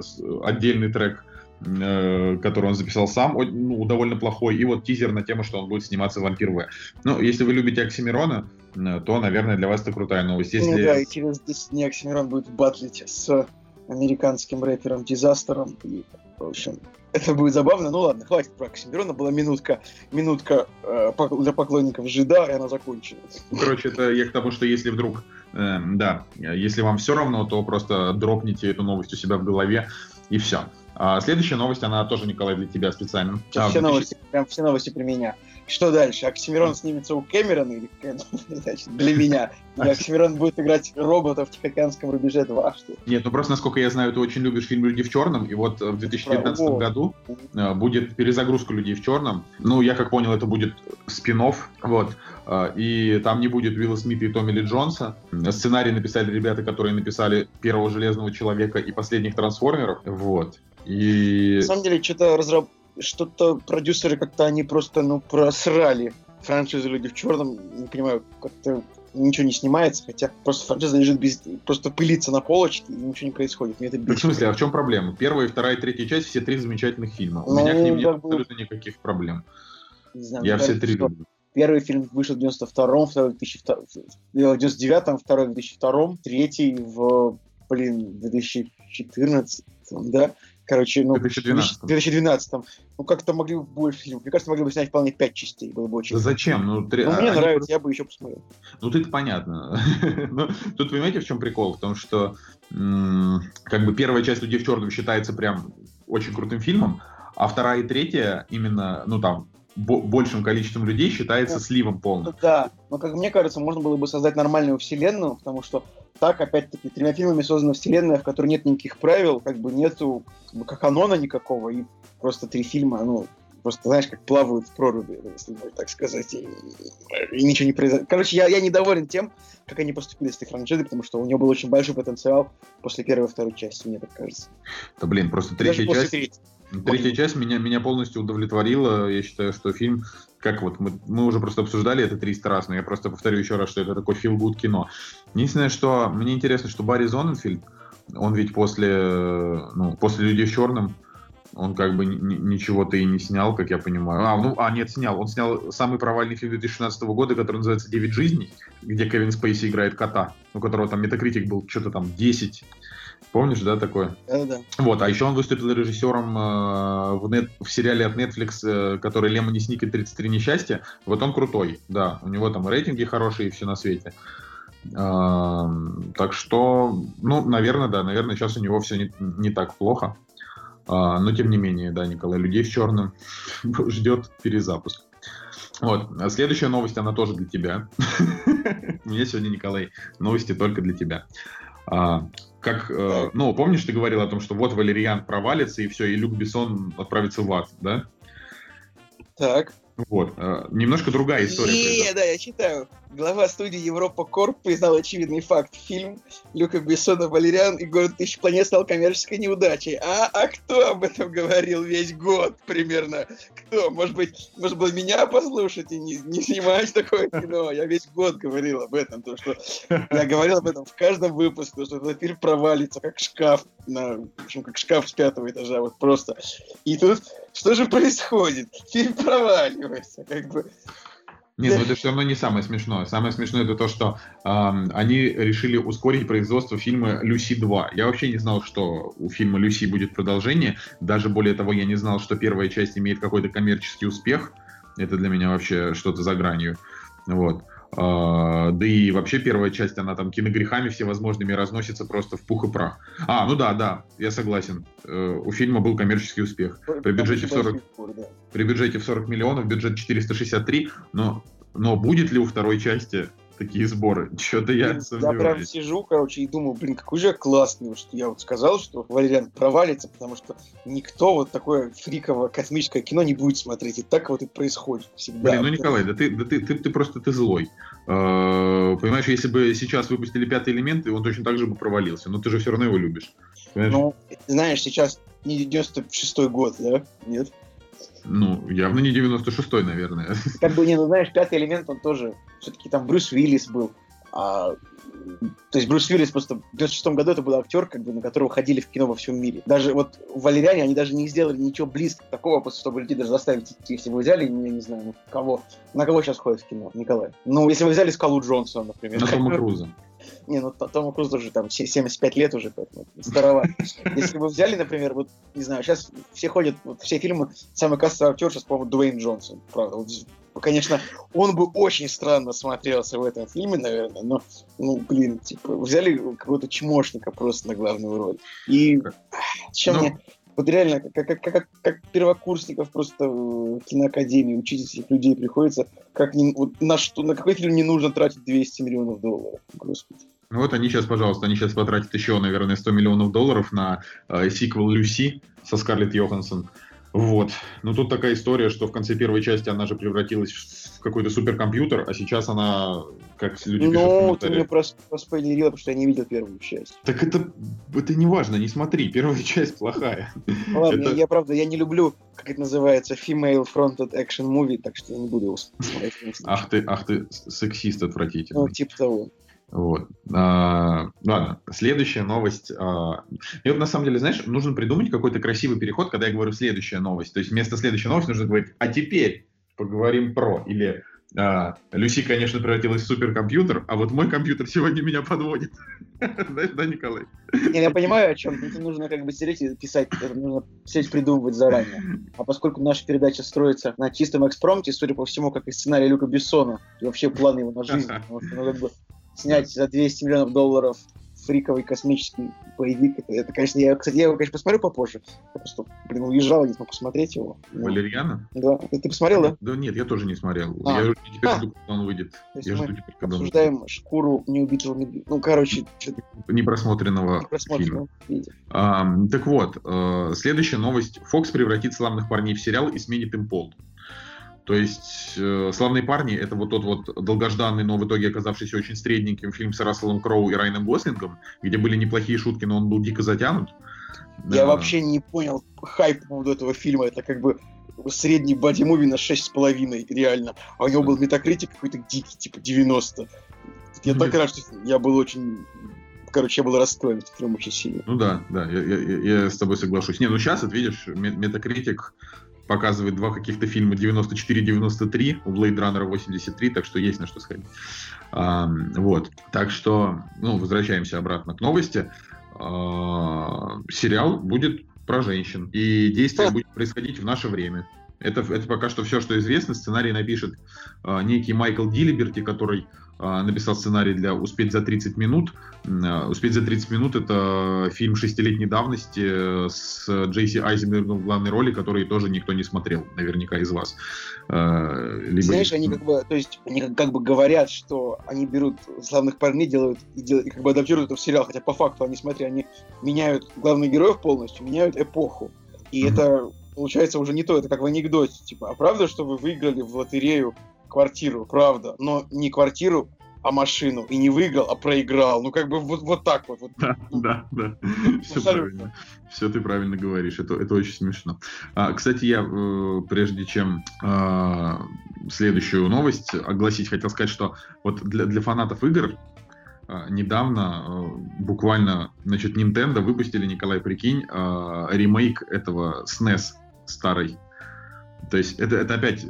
A: отдельный трек – который он записал сам, ну, довольно плохой, и вот тизер на тему, что он будет сниматься в «Вампир В». Ну, если вы любите Оксимирона, э, то, наверное, для вас это крутая новость. Если... Ну
C: да, и через 10 дней Оксимирон будет батлить с американским рэпером Дизастером, и, в общем, это будет забавно. Ну ладно, хватит про Оксимирона, была минутка, минутка э, для поклонников Жида, и она закончена.
A: Ну, короче, это я к тому, что если вдруг, э, да, если вам все равно, то просто дропните эту новость у себя в голове, и все. А следующая новость, она тоже, Николай, для тебя специально.
C: Сейчас а, все, 2000... новости, прям все новости про меня. Что дальше? Оксимирон снимется у Кэмерона или [LAUGHS] значит, для меня? Или Оксимирон будет играть робота в Тихоокеанском рубеже 2, что
A: Нет, ну просто, насколько я знаю, ты очень любишь фильм «Люди в черном», и вот в 2019 Право. году э, будет перезагрузка «Людей в черном». Ну, я как понял, это будет спин вот. Э, и там не будет Уилла Смита и Томми Ли Джонса. Сценарий написали ребята, которые написали «Первого железного человека» и «Последних трансформеров», вот. И...
C: На самом деле, что-то разраб... что-то продюсеры как-то они просто, ну, просрали франшизу «Люди в черном». Не понимаю, как-то ничего не снимается, хотя просто франшиза лежит без... просто пылится на полочке, и ничего не происходит. Мне это
A: бесит. В смысле, а в чем проблема? Первая, вторая, третья часть, все три замечательных фильма. У ну, меня к ним нет абсолютно никаких проблем. Не знаю, Я все три люблю.
C: Первый фильм вышел в 92-м, второй в 2002 в 99-м, второй в 2002-м, третий в, блин, 2014 да? Короче, ну, в 2012. 2012 ну, как-то могли бы больше фильмов. Мне кажется, могли бы снять вполне пять частей. Было бы очень...
A: Да зачем? Ну,
C: три... ну мне Они нравится, просто... я бы еще посмотрел.
A: Ну, это понятно. [LAUGHS] ну, тут понимаете, в чем прикол? В том, что как бы первая часть «Людей в черном» считается прям очень крутым фильмом, а вторая и третья именно, ну, там, большим количеством людей считается ну, сливом полным.
C: Да, но, как мне кажется, можно было бы создать нормальную вселенную, потому что так, опять-таки, тремя фильмами создана вселенная, в которой нет никаких правил, как бы нету как, бы, канона никакого, и просто три фильма, ну, просто, знаешь, как плавают в проруби, если можно так сказать, и, и ничего не произошло. Короче, я, я недоволен тем, как они поступили с этой франшизой, потому что у него был очень большой потенциал после первой и второй части, мне так кажется.
A: Да блин, просто третья часть... Третья часть меня, меня полностью удовлетворила. Я считаю, что фильм, как вот мы, мы уже просто обсуждали это 300 раз, но я просто повторю еще раз, что это такой фил гуд кино. Единственное, что мне интересно, что Барри Зоненфильд, он ведь после, ну, после «Людей в черном», он как бы ничего-то и не снял, как я понимаю. А, ну, а, нет, снял. Он снял самый провальный фильм 2016 года, который называется «Девять жизней», где Кевин Спейси играет кота, у которого там метакритик был что-то там 10. Помнишь, да, такое?
C: Да, да.
A: Вот, а еще он выступил режиссером э, в, нет, в сериале от Netflix, э, который Лемони Сникет 33 несчастья. Вот он крутой, да. У него там рейтинги хорошие и все на свете. Э, так что, ну, наверное, да, наверное, сейчас у него все не, не так плохо. Э, но тем не менее, да, Николай, людей в черном [LAUGHS] ждет перезапуск. Вот, а следующая новость, она тоже для тебя. [LAUGHS] У меня сегодня, Николай, новости только для тебя. Как, э, ну, помнишь, ты говорил о том, что вот Валериан провалится, и все, и Люк Бессон отправится в ад, да?
C: Так.
A: Вот. Э, немножко другая история.
C: Не, да, я читаю. Глава студии Европа Корп признал очевидный факт. Фильм Люка Бессона «Валериан» и «Город тысяч планет» стал коммерческой неудачей. А, а кто об этом говорил весь год примерно? Кто? Может быть, может быть меня послушать и не, не снимать такое кино? Я весь год говорил об этом. То, что я говорил об этом в каждом выпуске, что этот фильм провалится, как шкаф, на, в общем, как шкаф с пятого этажа, вот просто. И тут что же происходит? Фильм проваливается, как бы.
A: Нет, ну это все равно не самое смешное. Самое смешное это то, что э, они решили ускорить производство фильма «Люси 2». Я вообще не знал, что у фильма «Люси» будет продолжение. Даже более того, я не знал, что первая часть имеет какой-то коммерческий успех. Это для меня вообще что-то за гранью. Вот. Uh, да и вообще первая часть, она там киногрехами всевозможными разносится просто в пух и прах. А, ну да, да, я согласен. Uh, у фильма был коммерческий успех. При бюджете в 40, при бюджете в 40 миллионов, бюджет 463, но, но будет ли у второй части такие сборы. [LAUGHS] Что-то я
C: Я прям сижу, короче, и думаю, блин, какой же я классный, что я вот сказал, что Валериан провалится, потому что никто вот такое фриковое космическое кино не будет смотреть. И так вот и происходит всегда.
A: Блин, ну, Николай, да ты, да ты, ты, ты просто ты злой. Э, понимаешь, если бы сейчас выпустили пятый элемент, он точно так же бы провалился. Но ты же все равно его любишь.
C: Понимаешь? Ну, знаешь, сейчас не 96-й год, да? Нет?
A: Ну, явно не 96-й, наверное.
C: Как бы, не, ну знаешь, пятый элемент, он тоже, все-таки там Брюс Уиллис был. А, то есть Брюс Уиллис просто в 96 году это был актер, как бы, на которого ходили в кино во всем мире. Даже вот «Валериане» они даже не сделали ничего близко такого, просто чтобы людей даже заставить. Если вы взяли, я не знаю, ну, кого, на кого сейчас ходит в кино, Николай? Ну, если вы взяли Скалу Джонсона, например.
A: На Тома Круза. [LAUGHS]
C: Не, ну Тома Круз тоже там 75 лет уже, поэтому старовато. Если бы взяли, например, вот, не знаю, сейчас все ходят, вот все фильмы, самый кассовый актер сейчас, по-моему, Дуэйн Джонсон, правда. Вот, конечно, он бы очень странно смотрелся в этом фильме, наверное, но, ну, блин, типа, взяли какого-то чмошника просто на главную роль. И чем ну, мне вот реально, как, как, как, как первокурсников просто в киноакадемии учить этих людей приходится, как не, вот на, что, на какой фильм не нужно тратить 200 миллионов долларов. Господи.
A: Ну вот они сейчас, пожалуйста, они сейчас потратят еще, наверное, 100 миллионов долларов на э, сиквел «Люси» со Скарлетт Йоханссон. Вот. Ну, тут такая история, что в конце первой части она же превратилась в какой-то суперкомпьютер, а сейчас она, как люди пишут
C: Ну, ты мне просто проспойлерил, потому что я не видел первую часть.
A: Так это, это не важно, не смотри, первая [LAUGHS] часть плохая.
C: Ну, ладно, это... я, правда, я не люблю, как это называется, female fronted action movie, так что я не буду его смотреть.
A: Ах ты, ах ты, сексист отвратительный.
C: Ну, типа того.
A: Вот. А, ладно, следующая новость. А, и вот на самом деле, знаешь, нужно придумать какой-то красивый переход, когда я говорю следующая новость. То есть вместо следующей новости нужно говорить, а теперь поговорим про. Или а, Люси, конечно, превратилась в суперкомпьютер, а вот мой компьютер сегодня меня подводит. [LAUGHS] Знаешь, да, Николай?
C: Не, я понимаю, о чем. Это нужно как бы сидеть и писать, это нужно сидеть придумывать заранее. А поскольку наша передача строится на чистом экспромте, судя по всему, как и сценарий Люка Бессона, и вообще планы его на жизнь, потому [LAUGHS] что, ну, как бы, снять за 200 миллионов долларов фриковый космический боевик. Это, это конечно, я, кстати, я его, конечно, посмотрю попозже. Я просто, блин, уезжал, не смог посмотреть его.
A: Валерьяна?
C: Да. Ты, ты посмотрел, да?
A: Да нет, я тоже не смотрел. А. Я теперь а. жду, когда он выйдет.
C: Я жду теперь, когда обсуждаем он шкуру неубитого медведя. Ну, короче,
A: непросмотренного, непросмотренного фильма. А, так вот, э, следующая новость. Фокс превратит славных парней в сериал и сменит им пол. То есть э, «Славные парни» — это вот тот вот долгожданный, но в итоге оказавшийся очень средненьким фильм с Расселом Кроу и Райаном Гослингом, где были неплохие шутки, но он был дико затянут.
C: Я да. вообще не понял хайп по поводу этого фильма. Это как бы средний боди-муви на 6,5, реально. А у него был метакритик какой-то дикий, типа 90. Я так рад, что я был очень короче, я был расстроен фильмом очень сильно.
A: Ну да, да, я, я, я с тобой соглашусь. Не, ну сейчас, вот видишь, Метакритик показывает два каких-то фильма 94-93, у Blade Runner 83, так что есть на что сходить. А, вот. Так что, ну, возвращаемся обратно к новости. А, сериал будет про женщин, и действие будет происходить в наше время. Это, это пока что все, что известно. Сценарий напишет э, некий Майкл Дилиберти, который написал сценарий для «Успеть за 30 минут». Э, «Успеть за 30 минут» — это фильм шестилетней давности э, с Джейси Айзенбергом в главной роли, который тоже никто не смотрел, наверняка из вас.
C: Э, либо... Знаешь, они как бы, то есть, они как бы говорят, что они берут славных парней, делают и, делают, и как бы адаптируют это в сериал, хотя по факту они, смотри, они меняют главных героев полностью, меняют эпоху. И mm-hmm. это получается уже не то, это как в анекдоте, типа, а правда, что вы выиграли в лотерею квартиру? Правда, но не квартиру, а машину. И не выиграл, а проиграл. Ну, как бы вот, вот так вот.
A: Да, да, да. Все правильно. Все ты правильно говоришь. Это, это очень смешно. А, кстати, я, э, прежде чем э, следующую новость огласить, хотел сказать, что вот для, для фанатов игр а, недавно а, буквально, значит, Nintendo выпустили, Николай, прикинь, а, ремейк этого SNES старый. То есть это, это опять,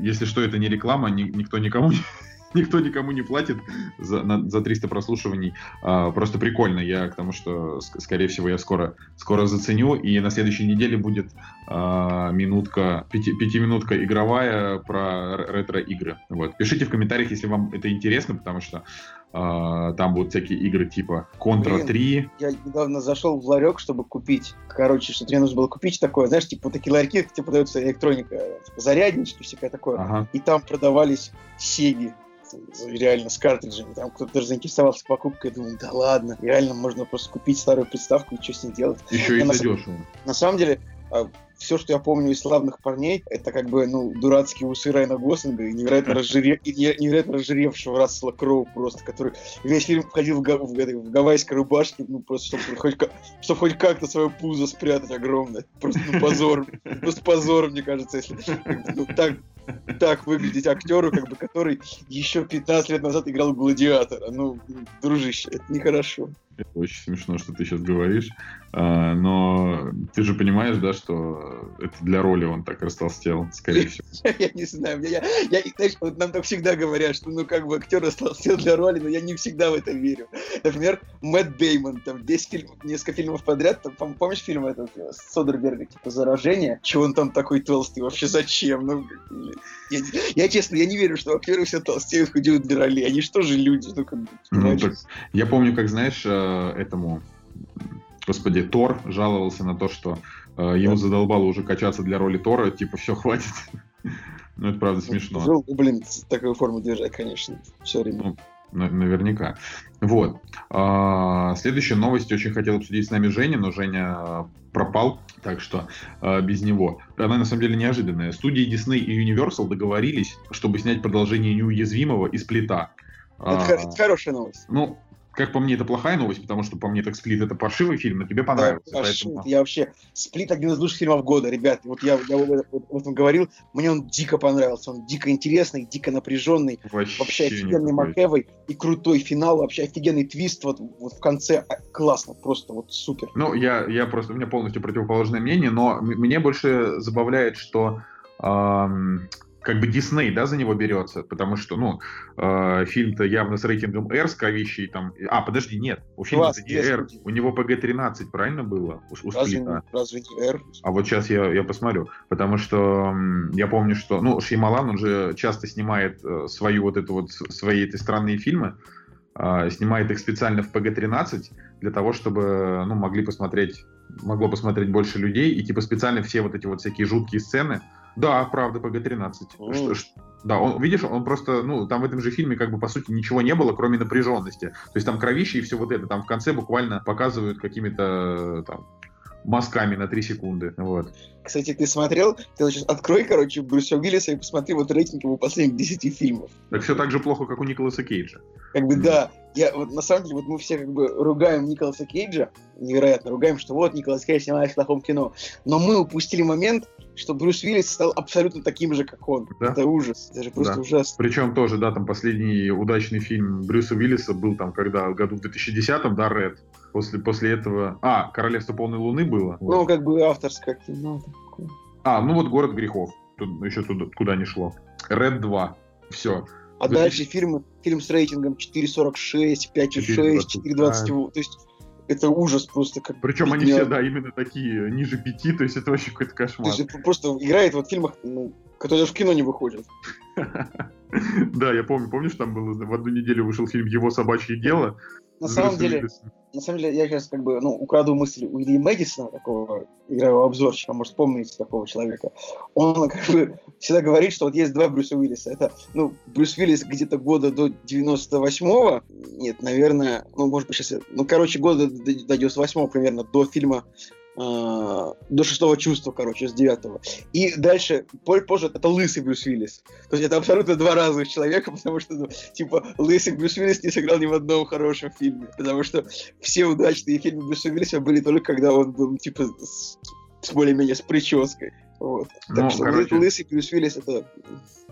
A: если что, это не реклама, ни, никто никому [LAUGHS] никто никому не платит за, на, за 300 прослушиваний. А, просто прикольно. Я к тому, что, скорее всего, я скоро, скоро заценю. И на следующей неделе будет а, минутка, пяти, пятиминутка игровая про ретро-игры. Вот. Пишите в комментариях, если вам это интересно, потому что там будут всякие игры типа Contra 3.
C: Я недавно зашел в ларек, чтобы купить. Короче, что мне нужно было купить такое, знаешь, типа такие ларьки, где продается электроника, типа заряднички, всякое такое. Ага. И там продавались сеги реально с картриджами. Там кто-то даже заинтересовался покупкой, я думаю, да ладно, реально можно просто купить старую приставку и что с ней делать.
A: Еще и на, дешево.
C: На самом деле, а, все, что я помню из славных парней, это как бы, ну, дурацкие усы Райана Гослинга и невероятно, [LAUGHS] разжире... и невероятно разжиревшего Рассела Кроу просто, который весь фильм входил в, га... в, в гавайской рубашке, ну, просто, чтобы хоть, чтобы хоть как-то свое пузо спрятать огромное. Просто, ну, позор. Просто позор, мне кажется, если ну, так, так выглядеть актеру, как бы, который еще 15 лет назад играл Гладиатора. Ну, дружище, это нехорошо.
A: Это очень смешно, что ты сейчас говоришь. А, но ты же понимаешь, да, что это для роли он так растолстел, скорее всего. [LAUGHS]
C: Я не знаю. Я, я, знаешь, вот нам так всегда говорят, что ну как бы актер растолстел для роли, но я не всегда в это верю. Например, Мэтт Деймон, там 10 фильмов, несколько фильмов подряд, там, помнишь фильм этот э, Содерберга, типа «Заражение»? Чего он там такой толстый? Вообще зачем? Ну, я, я честно, я не верю, что актеры все толстеют, худеют для роли. Они что же люди? Ну, как,
A: ну, так, я помню, как, знаешь, э, этому господи, Тор жаловался на то, что ему задолбало уже качаться для роли Тора, типа, все, хватит. [LAUGHS] ну, это правда смешно.
C: Жил, блин, такую форму держать, конечно, все время.
A: Ну, наверняка. Вот. А, следующая новость очень хотел обсудить с нами Женя, но Женя пропал, так что а, без него. Она на самом деле неожиданная. Студии Disney и Universal договорились, чтобы снять продолжение неуязвимого из плита.
C: Это, а, это хорошая новость.
A: Ну, как по мне, это плохая новость, потому что по мне так Сплит это паршивый фильм, но тебе понравился. Да,
C: поэтому... Я вообще... Сплит один из лучших фильмов года, ребят. Вот я, я об этом говорил, мне он дико понравился. Он дико интересный, дико напряженный. Вообще, вообще офигенный МакЭвой и крутой финал, вообще офигенный твист вот, вот в конце. А, классно, просто вот супер.
A: Ну, я, я просто... У меня полностью противоположное мнение, но мне больше забавляет, что... Эм как бы Дисней, да, за него берется, потому что, ну, э, фильм-то явно с рейтингом R, с кавищей там... А, подожди, нет, у фильма не R, у него PG-13, правильно было? У, у разве,
C: сплита. разве не R?
A: А вот сейчас я, я посмотрю, потому что я помню, что, ну, Шеймалан, он же часто снимает э, свою вот эту вот, свои эти странные фильмы, э, снимает их специально в PG-13 для того, чтобы, ну, могли посмотреть, могло посмотреть больше людей, и типа специально все вот эти вот всякие жуткие сцены, да, правда, PG-13. Mm. Что, что, да, он, видишь, он просто, ну, там в этом же фильме, как бы, по сути, ничего не было, кроме напряженности. То есть там кровище и все вот это, там в конце буквально показывают какими-то, там, мазками на 3 секунды. Вот.
C: Кстати, ты смотрел? Ты сейчас открой, короче, Брюса Уиллиса и посмотри вот рейтинг его последних 10 фильмов.
A: Так все так же плохо, как у Николаса Кейджа.
C: Как бы да. Я, вот, на самом деле, вот мы все как бы ругаем Николаса Кейджа, невероятно ругаем, что вот Николас Кейдж снимает в плохом кино. Но мы упустили момент, что Брюс Уиллис стал абсолютно таким же, как он. Да? Это ужас. Это же просто да. ужасно.
A: Причем тоже, да, там последний удачный фильм Брюса Уиллиса был там, когда, году в 2010-м, да, Ред. После, после этого... А, «Королевство полной луны» было?
C: Ну, вот. как бы авторское кино.
A: А, ну вот «Город грехов». Тут еще туда, куда не шло. «Ред 2». Все.
C: А 2000... дальше фильмы, фильм с рейтингом 4.46, 5.6, 4.20. То есть это ужас просто. Как
A: Причем они все, да, именно такие, ниже пяти, то есть это вообще какой-то кошмар. То есть
C: просто играет вот в фильмах, ну, которые даже в кино не выходят. [LAUGHS]
A: Да, я помню, помнишь, там было в одну неделю вышел фильм «Его собачье дело»,
C: на самом деле, на самом деле, я сейчас как бы, ну, украду мысль у Ильи Мэдисона, такого игрового обзорщика, может, помните такого человека. Он как бы всегда говорит, что вот есть два Брюса Уиллиса. Это, ну, Брюс Уиллис где-то года до 98-го, нет, наверное, ну, может быть, сейчас, ну, короче, года до 98-го примерно, до фильма до шестого чувства, короче, с девятого. И дальше, позже, это лысый Брюс Уиллис. То есть это абсолютно два разных человека, [LAUGHS] потому что, ну, типа, лысый Брюс Уиллис не сыграл ни в одном хорошем фильме. Потому что все удачные фильмы Брюса Уиллиса были только когда он был, типа, с, с более-менее с прической. Вот. Так ну, что короче... лысый Брюс Уиллис это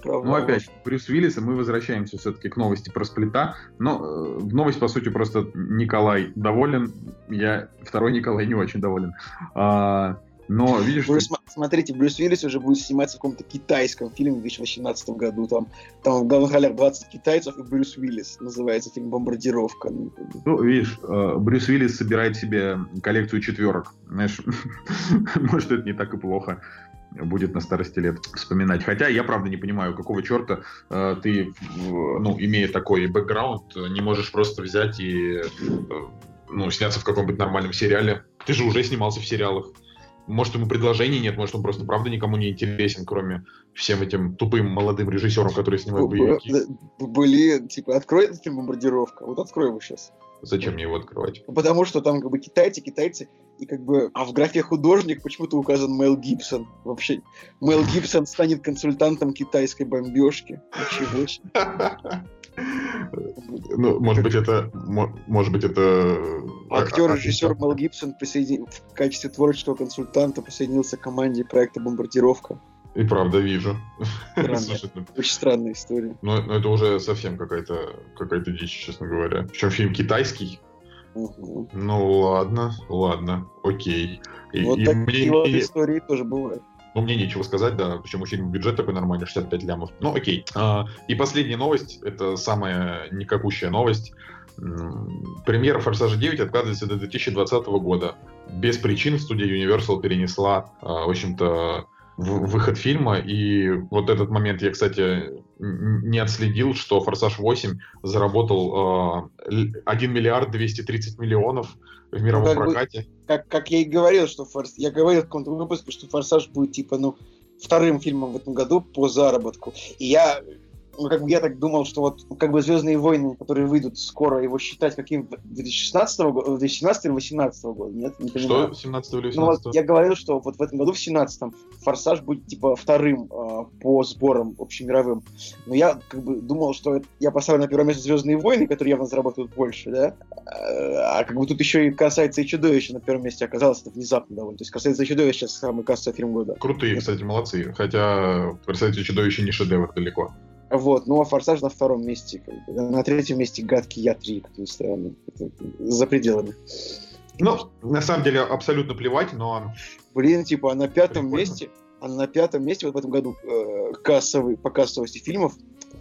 A: правда. Ну, опять, Брюс Уиллис, и мы возвращаемся все-таки к новости про сплита. Но э, новость, по сути, просто Николай доволен. Я второй Николай не очень доволен. А, но видишь...
C: Вы что... смотрите, Брюс Уиллис уже будет сниматься в каком-то китайском фильме в 2018 году. Там, там в главных ролях 20 китайцев и Брюс Уиллис. Называется фильм «Бомбардировка».
A: Ну, видишь, э, Брюс Уиллис собирает себе коллекцию четверок. Знаешь, [LAUGHS] может, это не так и плохо будет на старости лет вспоминать. Хотя я, правда, не понимаю, какого черта э, ты, ну, имея такой бэкграунд, не можешь просто взять и, э, ну, сняться в каком-нибудь нормальном сериале. Ты же уже снимался в сериалах. Может, ему предложений нет, может, он просто правда никому не интересен, кроме всем этим тупым молодым режиссерам, которые снимают боевики.
C: Блин, типа, открой этот фильм «Бомбардировка». Вот открой его сейчас.
A: Зачем мне его открывать?
C: Потому что там как бы китайцы, китайцы, и как бы... А в графе художник почему-то указан Мэл Гибсон. Вообще, Мэл Гибсон станет консультантом китайской бомбежки. Ничего себе. [LAUGHS]
A: Ну, может быть, это... Может быть, это...
C: Актер-режиссер Мэл Гибсон присоедин... в качестве творческого консультанта присоединился к команде проекта «Бомбардировка».
A: И правда вижу.
C: Слушай, ну, Очень странная история.
A: Но, но это уже совсем какая-то какая дичь, честно говоря. Причем фильм китайский. Угу. Ну ладно, ладно, окей.
C: И, вот и такие мне... вот истории тоже бывают.
A: Ну, мне нечего сказать, да, причем у фильма бюджет такой нормальный, 65 лямов. Ну, окей. А, и последняя новость, это самая никакущая новость. Премьера «Форсажа 9» откладывается до 2020 года. Без причин студия Universal перенесла, а, в общем-то, выход фильма, и вот этот момент я, кстати, не отследил, что «Форсаж 8» заработал э, 1 миллиард 230 миллионов в мировом ну, как прокате. Бы,
C: как, как я и говорил, что Форс... я говорил в каком-то выпуске, что «Форсаж» будет, типа, ну, вторым фильмом в этом году по заработку. И я ну, как бы я так думал, что вот как бы Звездные войны, которые выйдут скоро, его считать каким 2016 года, 2017 или 2018 года, нет? Не
A: понимаю. Что? 17 или 18 ну,
C: вот я говорил, что вот в этом году, в 17 Форсаж будет типа вторым э, по сборам общемировым. Но я как бы думал, что это, я поставлю на первое место Звездные войны, которые явно заработают больше, да? А, а как бы тут еще и касается и чудовища на первом месте оказалось это внезапно довольно. То есть касается и чудовища сейчас самый кассовый фильм года.
A: Крутые, кстати, молодцы. Хотя касается чудовища не шедевр далеко.
C: Вот, ну а Форсаж на втором месте. Как бы. На третьем месте гадкий Я 3, как ни странно. Это за пределами.
A: Ну, на самом деле, абсолютно плевать, но...
C: Блин, типа, а на пятом Прикольно. месте, а на пятом месте вот в этом году э, кассовый, по кассовости фильмов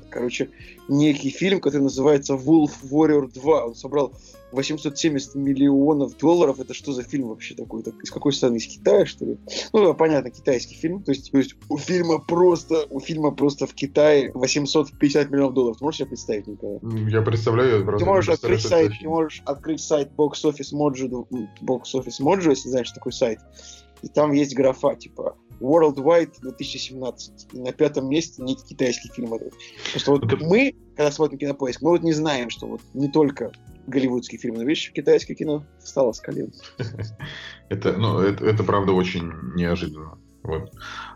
C: короче, некий фильм, который называется Wolf Warrior 2. Он собрал 870 миллионов долларов. Это что за фильм вообще такой? Так, из какой страны? Из Китая, что ли? Ну, понятно, китайский фильм. То есть, то есть у фильма просто у фильма просто в Китае 850 миллионов долларов. Ты можешь себе представить, Николай?
A: Я представляю.
C: Я ты можешь открыть сайт, ты можешь открыть сайт Box Office Mojo, Box Office Mojo, если знаешь такой сайт. И там есть графа, типа, Worldwide 2017. И на пятом месте не китайский фильм. Потому что вот Это... мы, когда смотрим кинопоиск, мы вот не знаем, что вот не только голливудский фильм, но видишь, китайское кино стало с колен. [LAUGHS]
A: Это, ну, это, это правда очень неожиданно. Вот.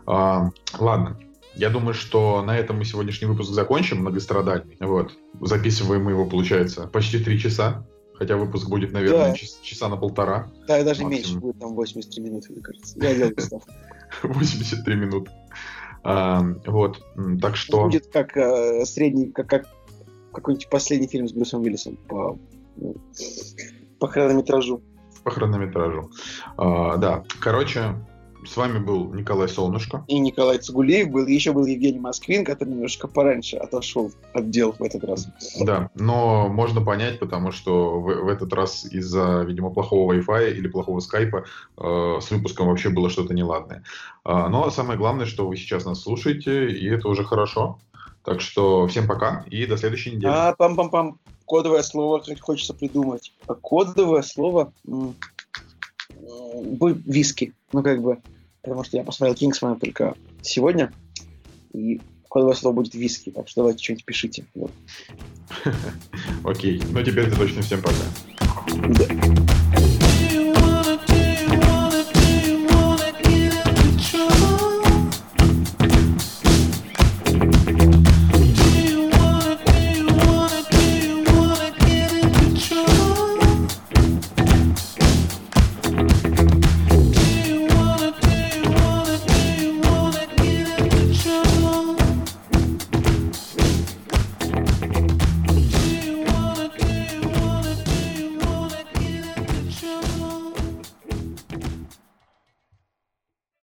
A: А, ладно, я думаю, что на этом мы сегодняшний выпуск закончим, многострадальный. Вот. Записываем мы его, получается, почти три часа. Хотя выпуск будет, наверное, да. часа на полтора.
C: Да, даже максимум. меньше будет, там 83 минуты, мне кажется. Я делаю [LAUGHS] ставку.
A: 83 минуты. А, вот, так что...
C: Будет как э, средний, как, как какой-нибудь последний фильм с Брюсом Уиллисом по, ну, по хронометражу.
A: По хронометражу. А, да, короче, с вами был Николай Солнышко.
C: И Николай Цугулеев был. Еще был Евгений Москвин, который немножко пораньше отошел от дел в этот раз.
A: Да, но можно понять, потому что в, в этот раз из-за, видимо, плохого Wi-Fi или плохого скайпа э, с выпуском вообще было что-то неладное. Э, но самое главное, что вы сейчас нас слушаете, и это уже хорошо. Так что всем пока и до следующей недели.
C: А, пам-пам-пам. Кодовое слово хочется придумать. А кодовое слово... Виски. Ну, как бы потому что я посмотрел Кингсмана только сегодня, и кодовое слово будет виски, так что давайте что-нибудь пишите. [LAUGHS]
A: Окей, ну теперь ты точно всем пока. Да.